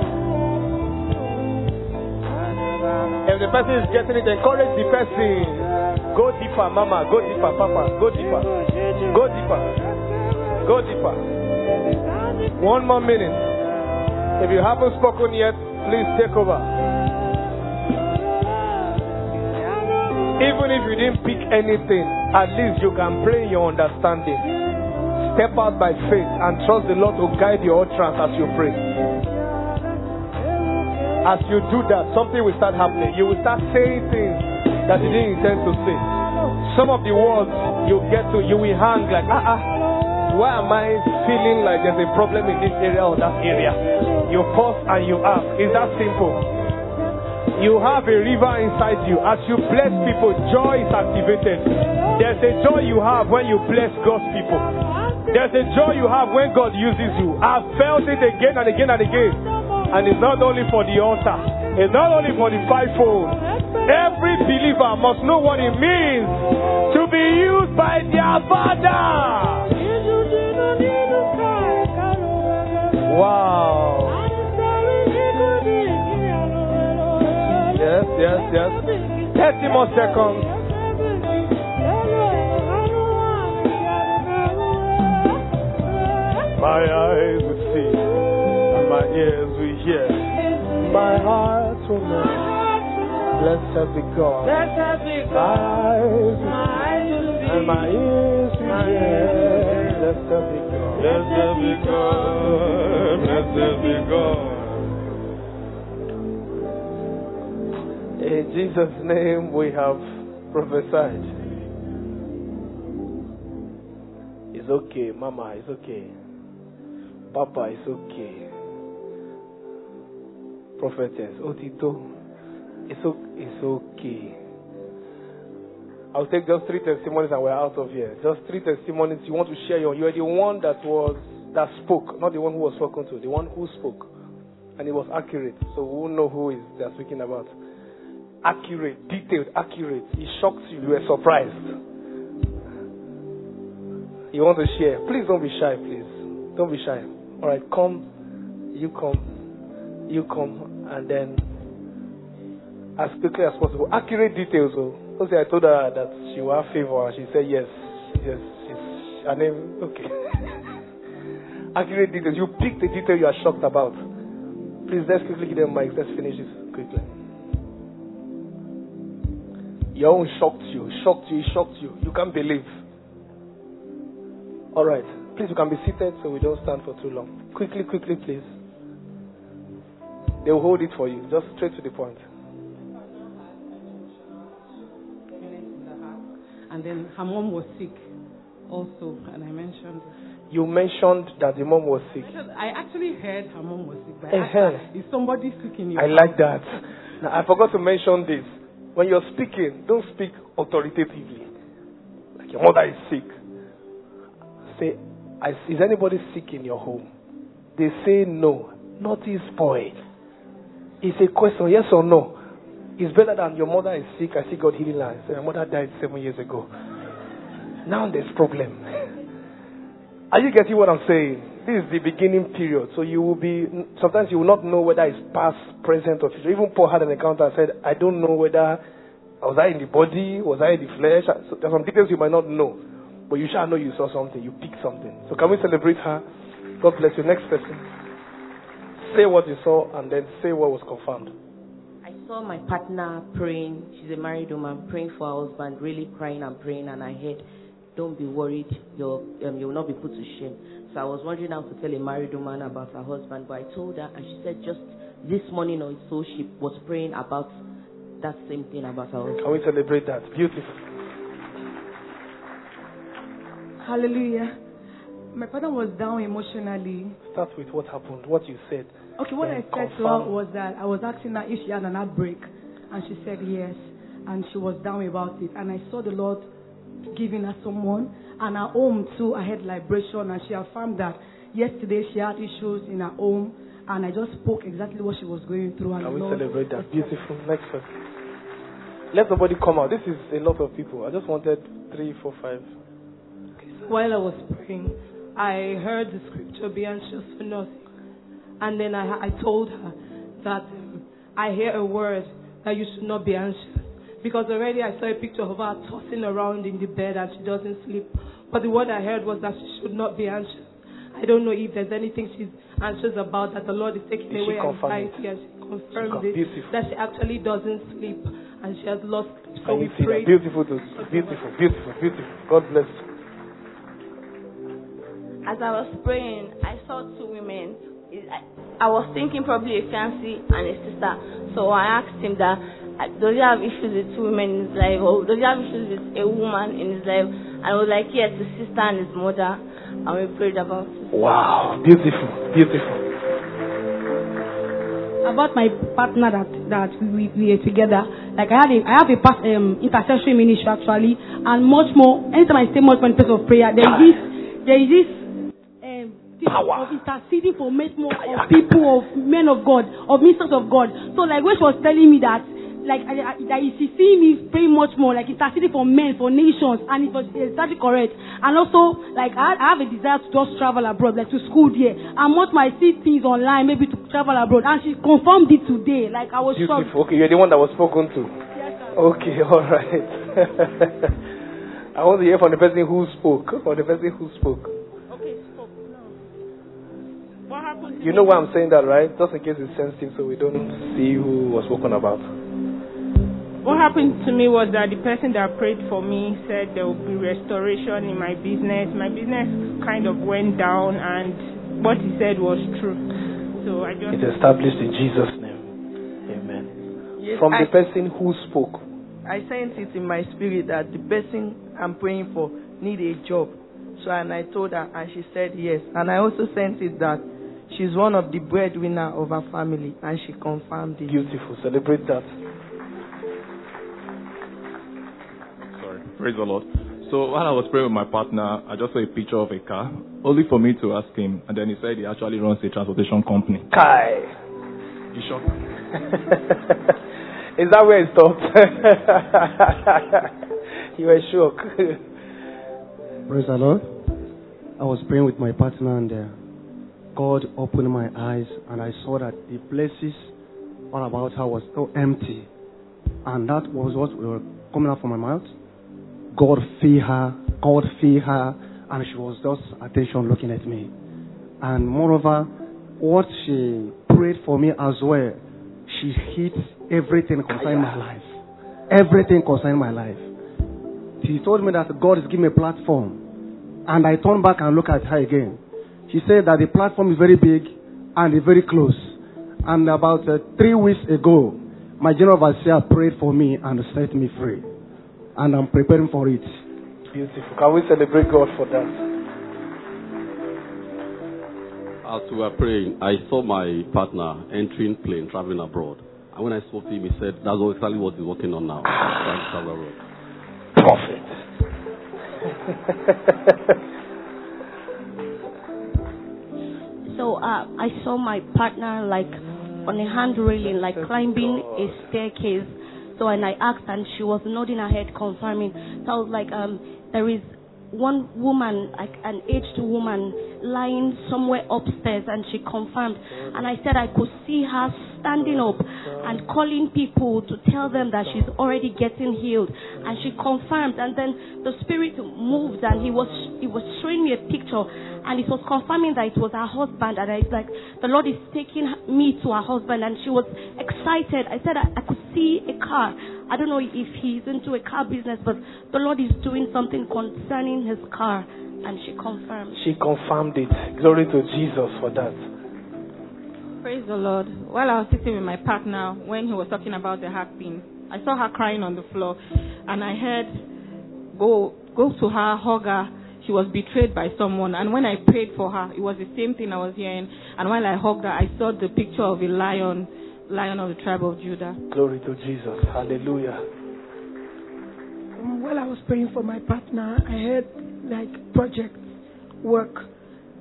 If the person is getting it, encourage the person. Go deeper, mama. Go deeper, papa. Go deeper. Go deeper. Go deeper. One more minute. If you haven't spoken yet, please take over. Even if you didn't pick anything, at least you can pray in your understanding. Step out by faith and trust the Lord to guide your utterance as you pray. As you do that, something will start happening. You will start saying things that you didn't intend to say. Some of the words you get to, you will hang like, ah, ah, why am I feeling like there's a problem in this area or that area? You pause and you ask. It's that simple. You have a river inside you. As you bless people, joy is activated. There's a joy you have when you bless God's people. There's a joy you have when God uses you. I've felt it again and again and again. And it's not only for the altar, it's not only for the fivefold. Every believer must know what it means to be used by their Father. Wow. Yes, yes, yes. 30 more seconds. My eyes will see, and my ears will hear. My heart will know. Blessed be God. Blessed be God. My eyes will see, and my ears will hear. Blessed be God. Blessed be God. Blessed be God. In Jesus' name we have prophesied. It's okay, Mama, it's okay. Papa, it's okay. Prophetess, Otito, it's, it's okay. I'll take just three testimonies and we're out of here. Just three testimonies you want to share. Your, you're the one that was that spoke, not the one who was spoken to, the one who spoke, and it was accurate. So we will know who is they're speaking about. Accurate, detailed, accurate. It shocked you. You were surprised. You want to share? Please don't be shy. Please don't be shy. All right, come. You come. You come, and then as quickly as possible. Accurate details. Oh. Okay, I told her that she will have favor, and she said yes. Yes, she's, her name, okay. Accurate details. You pick the detail you are shocked about. Please, let's quickly give them mics. Let's finish this quickly. Your own shocked you, shocked you, shocked you. You can't believe. All right. Please, you can be seated so we don't stand for too long. Quickly, quickly, please. They will hold it for you. Just straight to the point. And then her mom was sick also, and I mentioned. You mentioned that the mom was sick. I actually heard her mom was sick, but Uh-huh. her, is somebody sick in your I like that. Now, I forgot to mention this. When you're speaking, don't speak authoritatively. Like your mother is sick. Say, I, is anybody sick in your home? They say no. Not his boy. It's a question, yes or no. It's better than your mother is sick. I see God healing her. My mother died seven years ago. Now there's problem. Are you getting what I'm saying? This is the beginning period. So you will be, sometimes you will not know whether it's past, present, or future. Even Paul had an encounter and said, I don't know whether, was I in the body, was I in the flesh? So there's some details you might not know. But you shall know you saw something, you picked something. So can we celebrate her? God bless you. Next person. Say what you saw and then say what was confirmed. I saw my partner praying. She's a married woman praying for her husband, really crying and praying. And I heard, "Don't be worried. You'll um, you will not be put to shame." So I was wondering how to tell a married woman about her husband, but I told her, and she said just this morning or so she was praying about that same thing about her husband. Can we celebrate that? Beautiful. Hallelujah. My father was down emotionally. Start with what happened, what you said. Okay, what I said to her was that I was asking her if she had an outbreak, and she said yes, and she was down about it. And I saw the Lord giving her someone, and her home too. I had liberation, and she affirmed that yesterday she had issues in her home, and I just spoke exactly what she was going through. And Can we Lord celebrate that? Beautiful. Next one. Let somebody come out. This is a lot of people. I just wanted three, four, five. While I was praying, I heard the scripture, be anxious for nothing. And then I, I told her that um, I hear a word that you should not be anxious. Because already I saw a picture of her tossing around in the bed and she doesn't sleep. But the word I heard was that she should not be anxious. I don't know if there's anything she's anxious about that the Lord is taking Did away anxiety and she confirmed it. beautiful. That she actually doesn't sleep and she has lost sleep. So we you see that? prayed. Beautiful, beautiful, beautiful, beautiful. God bless you. As I was praying, I saw two women. I- I was thinking probably a fiancé and a sister. So I asked him that, uh, does he have issues with two women in his life? Or does he have issues with a woman in his life? And I was like, yes, his sister and his mother. And we prayed about it. Wow. Beautiful, beautiful. about my partner that that we, we are together. Like I had a I have a past, um, intercessory ministry actually, and much more. Anytime I say much more in place of prayer, there is this there is this thing of interceding for much more of people of men of God of ministers of God. So like when she was telling me that. Like I, I, that she see me pray much more, like interceding for men, for nations, and it was exactly correct. And also, like I, I have a desire to just travel abroad, like to school there. And more I see things online, maybe to travel abroad. And she confirmed it today. Like I was shocked. Okay, you're the one that was spoken to. Yes, sir. Okay, all right. I want to hear from the person who spoke. From the person who spoke. You know why I'm saying that, right? Just in case it's sensitive, so we don't see who was spoken about. What happened to me was that the person that prayed for me said there will be restoration in my business. My business kind of went down, and what he said was true. So I just It's established in Jesus' name. Amen. Yes, from I, the person who spoke. I sent it in my spirit that the person I'm praying for need a job. So and I told her and she said yes. And I also sent it that she's one of the breadwinner of her family and she confirmed it. Beautiful. Celebrate that. Sorry. Praise the Lord. So while I was praying with my partner, I just saw a picture of a car, only for me to ask him, and then he said he actually runs a transportation company. Kai. You sure? Is that where it stopped? you were shocked. Praise the Lord. I was praying with my partner and uh, God opened my eyes and I saw that the places all about her was so empty. And that was what was coming out from my mouth. God feel her, God feel her, and she was just attention looking at me. And moreover, what she prayed for me as well, she hit everything concerning my life. Everything concerning my life. She told me that God is giving me a platform. And I turned back and looked at her again. She said that the platform is very big and it's very close. And about uh, three weeks ago, my general overseer prayed for me and set me free. And I'm preparing for it. Beautiful. Can we celebrate God for that? As we were praying, I saw my partner entering plane, traveling abroad. And when I spoke to him, he said, That's exactly what he's working on now. Trying to travel abroad. Prophet. So uh, I saw my partner like on a hand railing, like climbing a staircase. So and I asked, and she was nodding her head, confirming. So I was like, um, there is one woman, like an aged woman, lying somewhere upstairs, and she confirmed. And I said I could see her standing up and calling people to tell them that she's already getting healed. And she confirmed. And then the spirit moved, and he was he was showing me a picture, and it was confirming that it was her husband. And I was like the Lord is taking me to her husband, and she was excited. I said I, I could see a car. I don't know if he's into a car business, but the Lord is doing something concerning his car. And she confirmed. She confirmed it. Glory to Jesus for that. Praise the Lord. While I was sitting with my partner, when he was talking about the heart pain, I saw her crying on the floor, and I heard, "Go, go to her, hug her." She was betrayed by someone, and when I prayed for her, it was the same thing I was hearing. And while I hugged her, I saw the picture of a lion, lion of the tribe of Judah. Glory to Jesus. Hallelujah. Um, while I was praying for my partner, I heard like project work.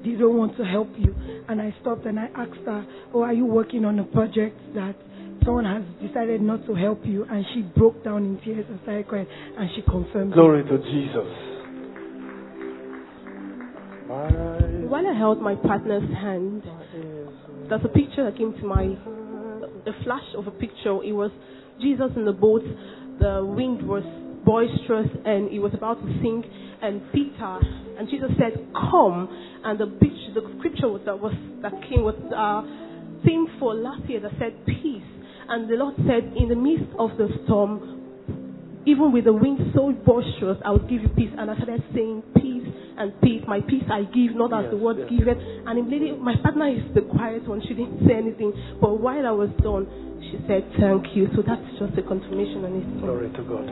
They don't want to help you. And I stopped and I asked her, Oh, are you working on a project that someone has decided not to help you? And she broke down in tears and started crying. And she confirmed. Glory to Jesus. While I held my partner's hand, there's a picture that came to my, a flash of a picture. It was Jesus in the boat. The wind was boisterous and he was about to sink. And Peter and Jesus said, "Come." And the picture, the scripture was, that was that came was uh, theme for last year that said peace. And the Lord said, in the midst of the storm, even with the wind so boisterous, I will give you peace. And I started saying and peace. My peace I give, not as Yes, the word yes. given. And immediately, my partner is the quiet one. She didn't say anything. But while I was done, she said, thank you. So that's just a confirmation on it. Glory to God.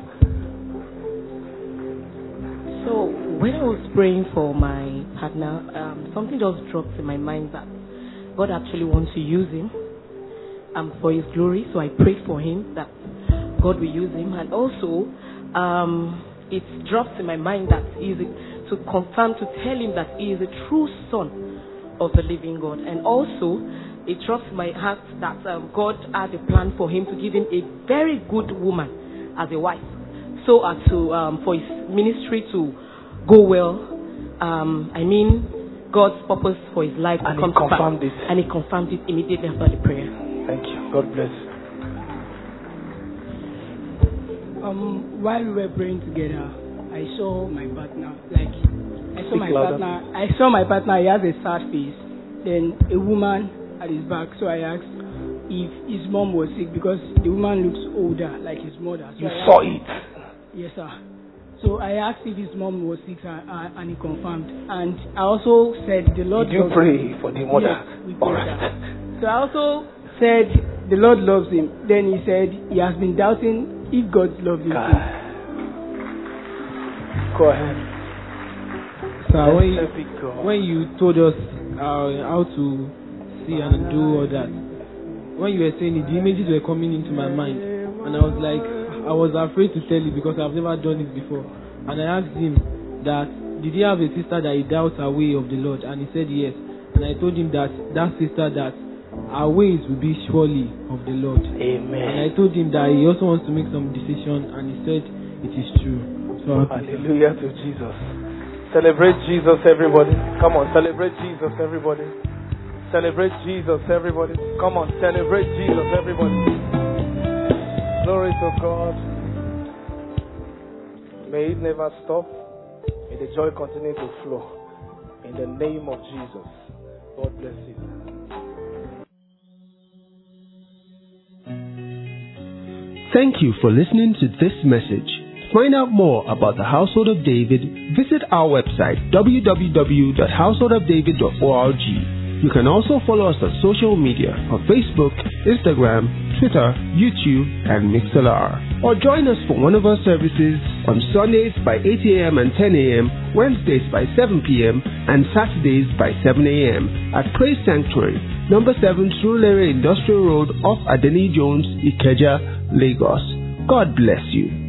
So when I was praying for my partner, um, something just dropped in my mind that God actually wants to use him um, for His glory. So I prayed for him that God will use him, and also um, it drops in my mind that he is a, to confirm to tell him that he is a true son of the living God, and also it drops my heart that um, God had a plan for him to give him a very good woman as a wife so as to um, for his ministry to go well. Um, I mean, God's purpose for his life to And he come to pass. confirmed it. And he confirmed it immediately after the prayer. Thank you. God bless. Um, while we were praying together, I saw my partner. Like I saw Speak my louder. partner. I saw my partner. He has a sad face. Then a woman at his back. So I asked if his mom was sick because the woman looks older, like his mother. So You I saw asked- Yes, sir. So I asked if his mom was sick, uh, and he confirmed. And I also said the Lord. Did you pray for the mother? Yes, we prayed right. So I also said the Lord loves him. Then he said he has been doubting if God loves him. Go ahead. Sir, when you, Blessed be God. when you told us uh, how to see and do all that, when you were saying it, the images were coming into my mind, and I was like, I was afraid to tell you because I've never done it before, and I asked him that did he have a sister that he doubts her way of the Lord, and he said yes, and I told him that that sister that our ways will be surely of the Lord. Amen. And I told him that he also wants to make some decision, and he said it is true. So happy. Hallelujah to Jesus. Celebrate Jesus, everybody. Come on, celebrate Jesus, everybody. Celebrate Jesus, everybody. Come on, celebrate Jesus, everybody. Glory to God. May it never stop. May the joy continue to flow. In the name of Jesus. God bless you. Thank you for listening to this message. Find out more about the Household of David, visit our website www.householdofdavid.org. You can also follow us on social media on Facebook, Instagram, Twitter, YouTube, and Mixlr. Or join us for one of our services on Sundays by 8 a.m. and 10 a.m., Wednesdays by 7 p.m., and Saturdays by 7 a.m. at Praise Sanctuary, number 7 Surulere Industrial Road off Adeniyi Jones, Ikeja, Lagos. God bless you.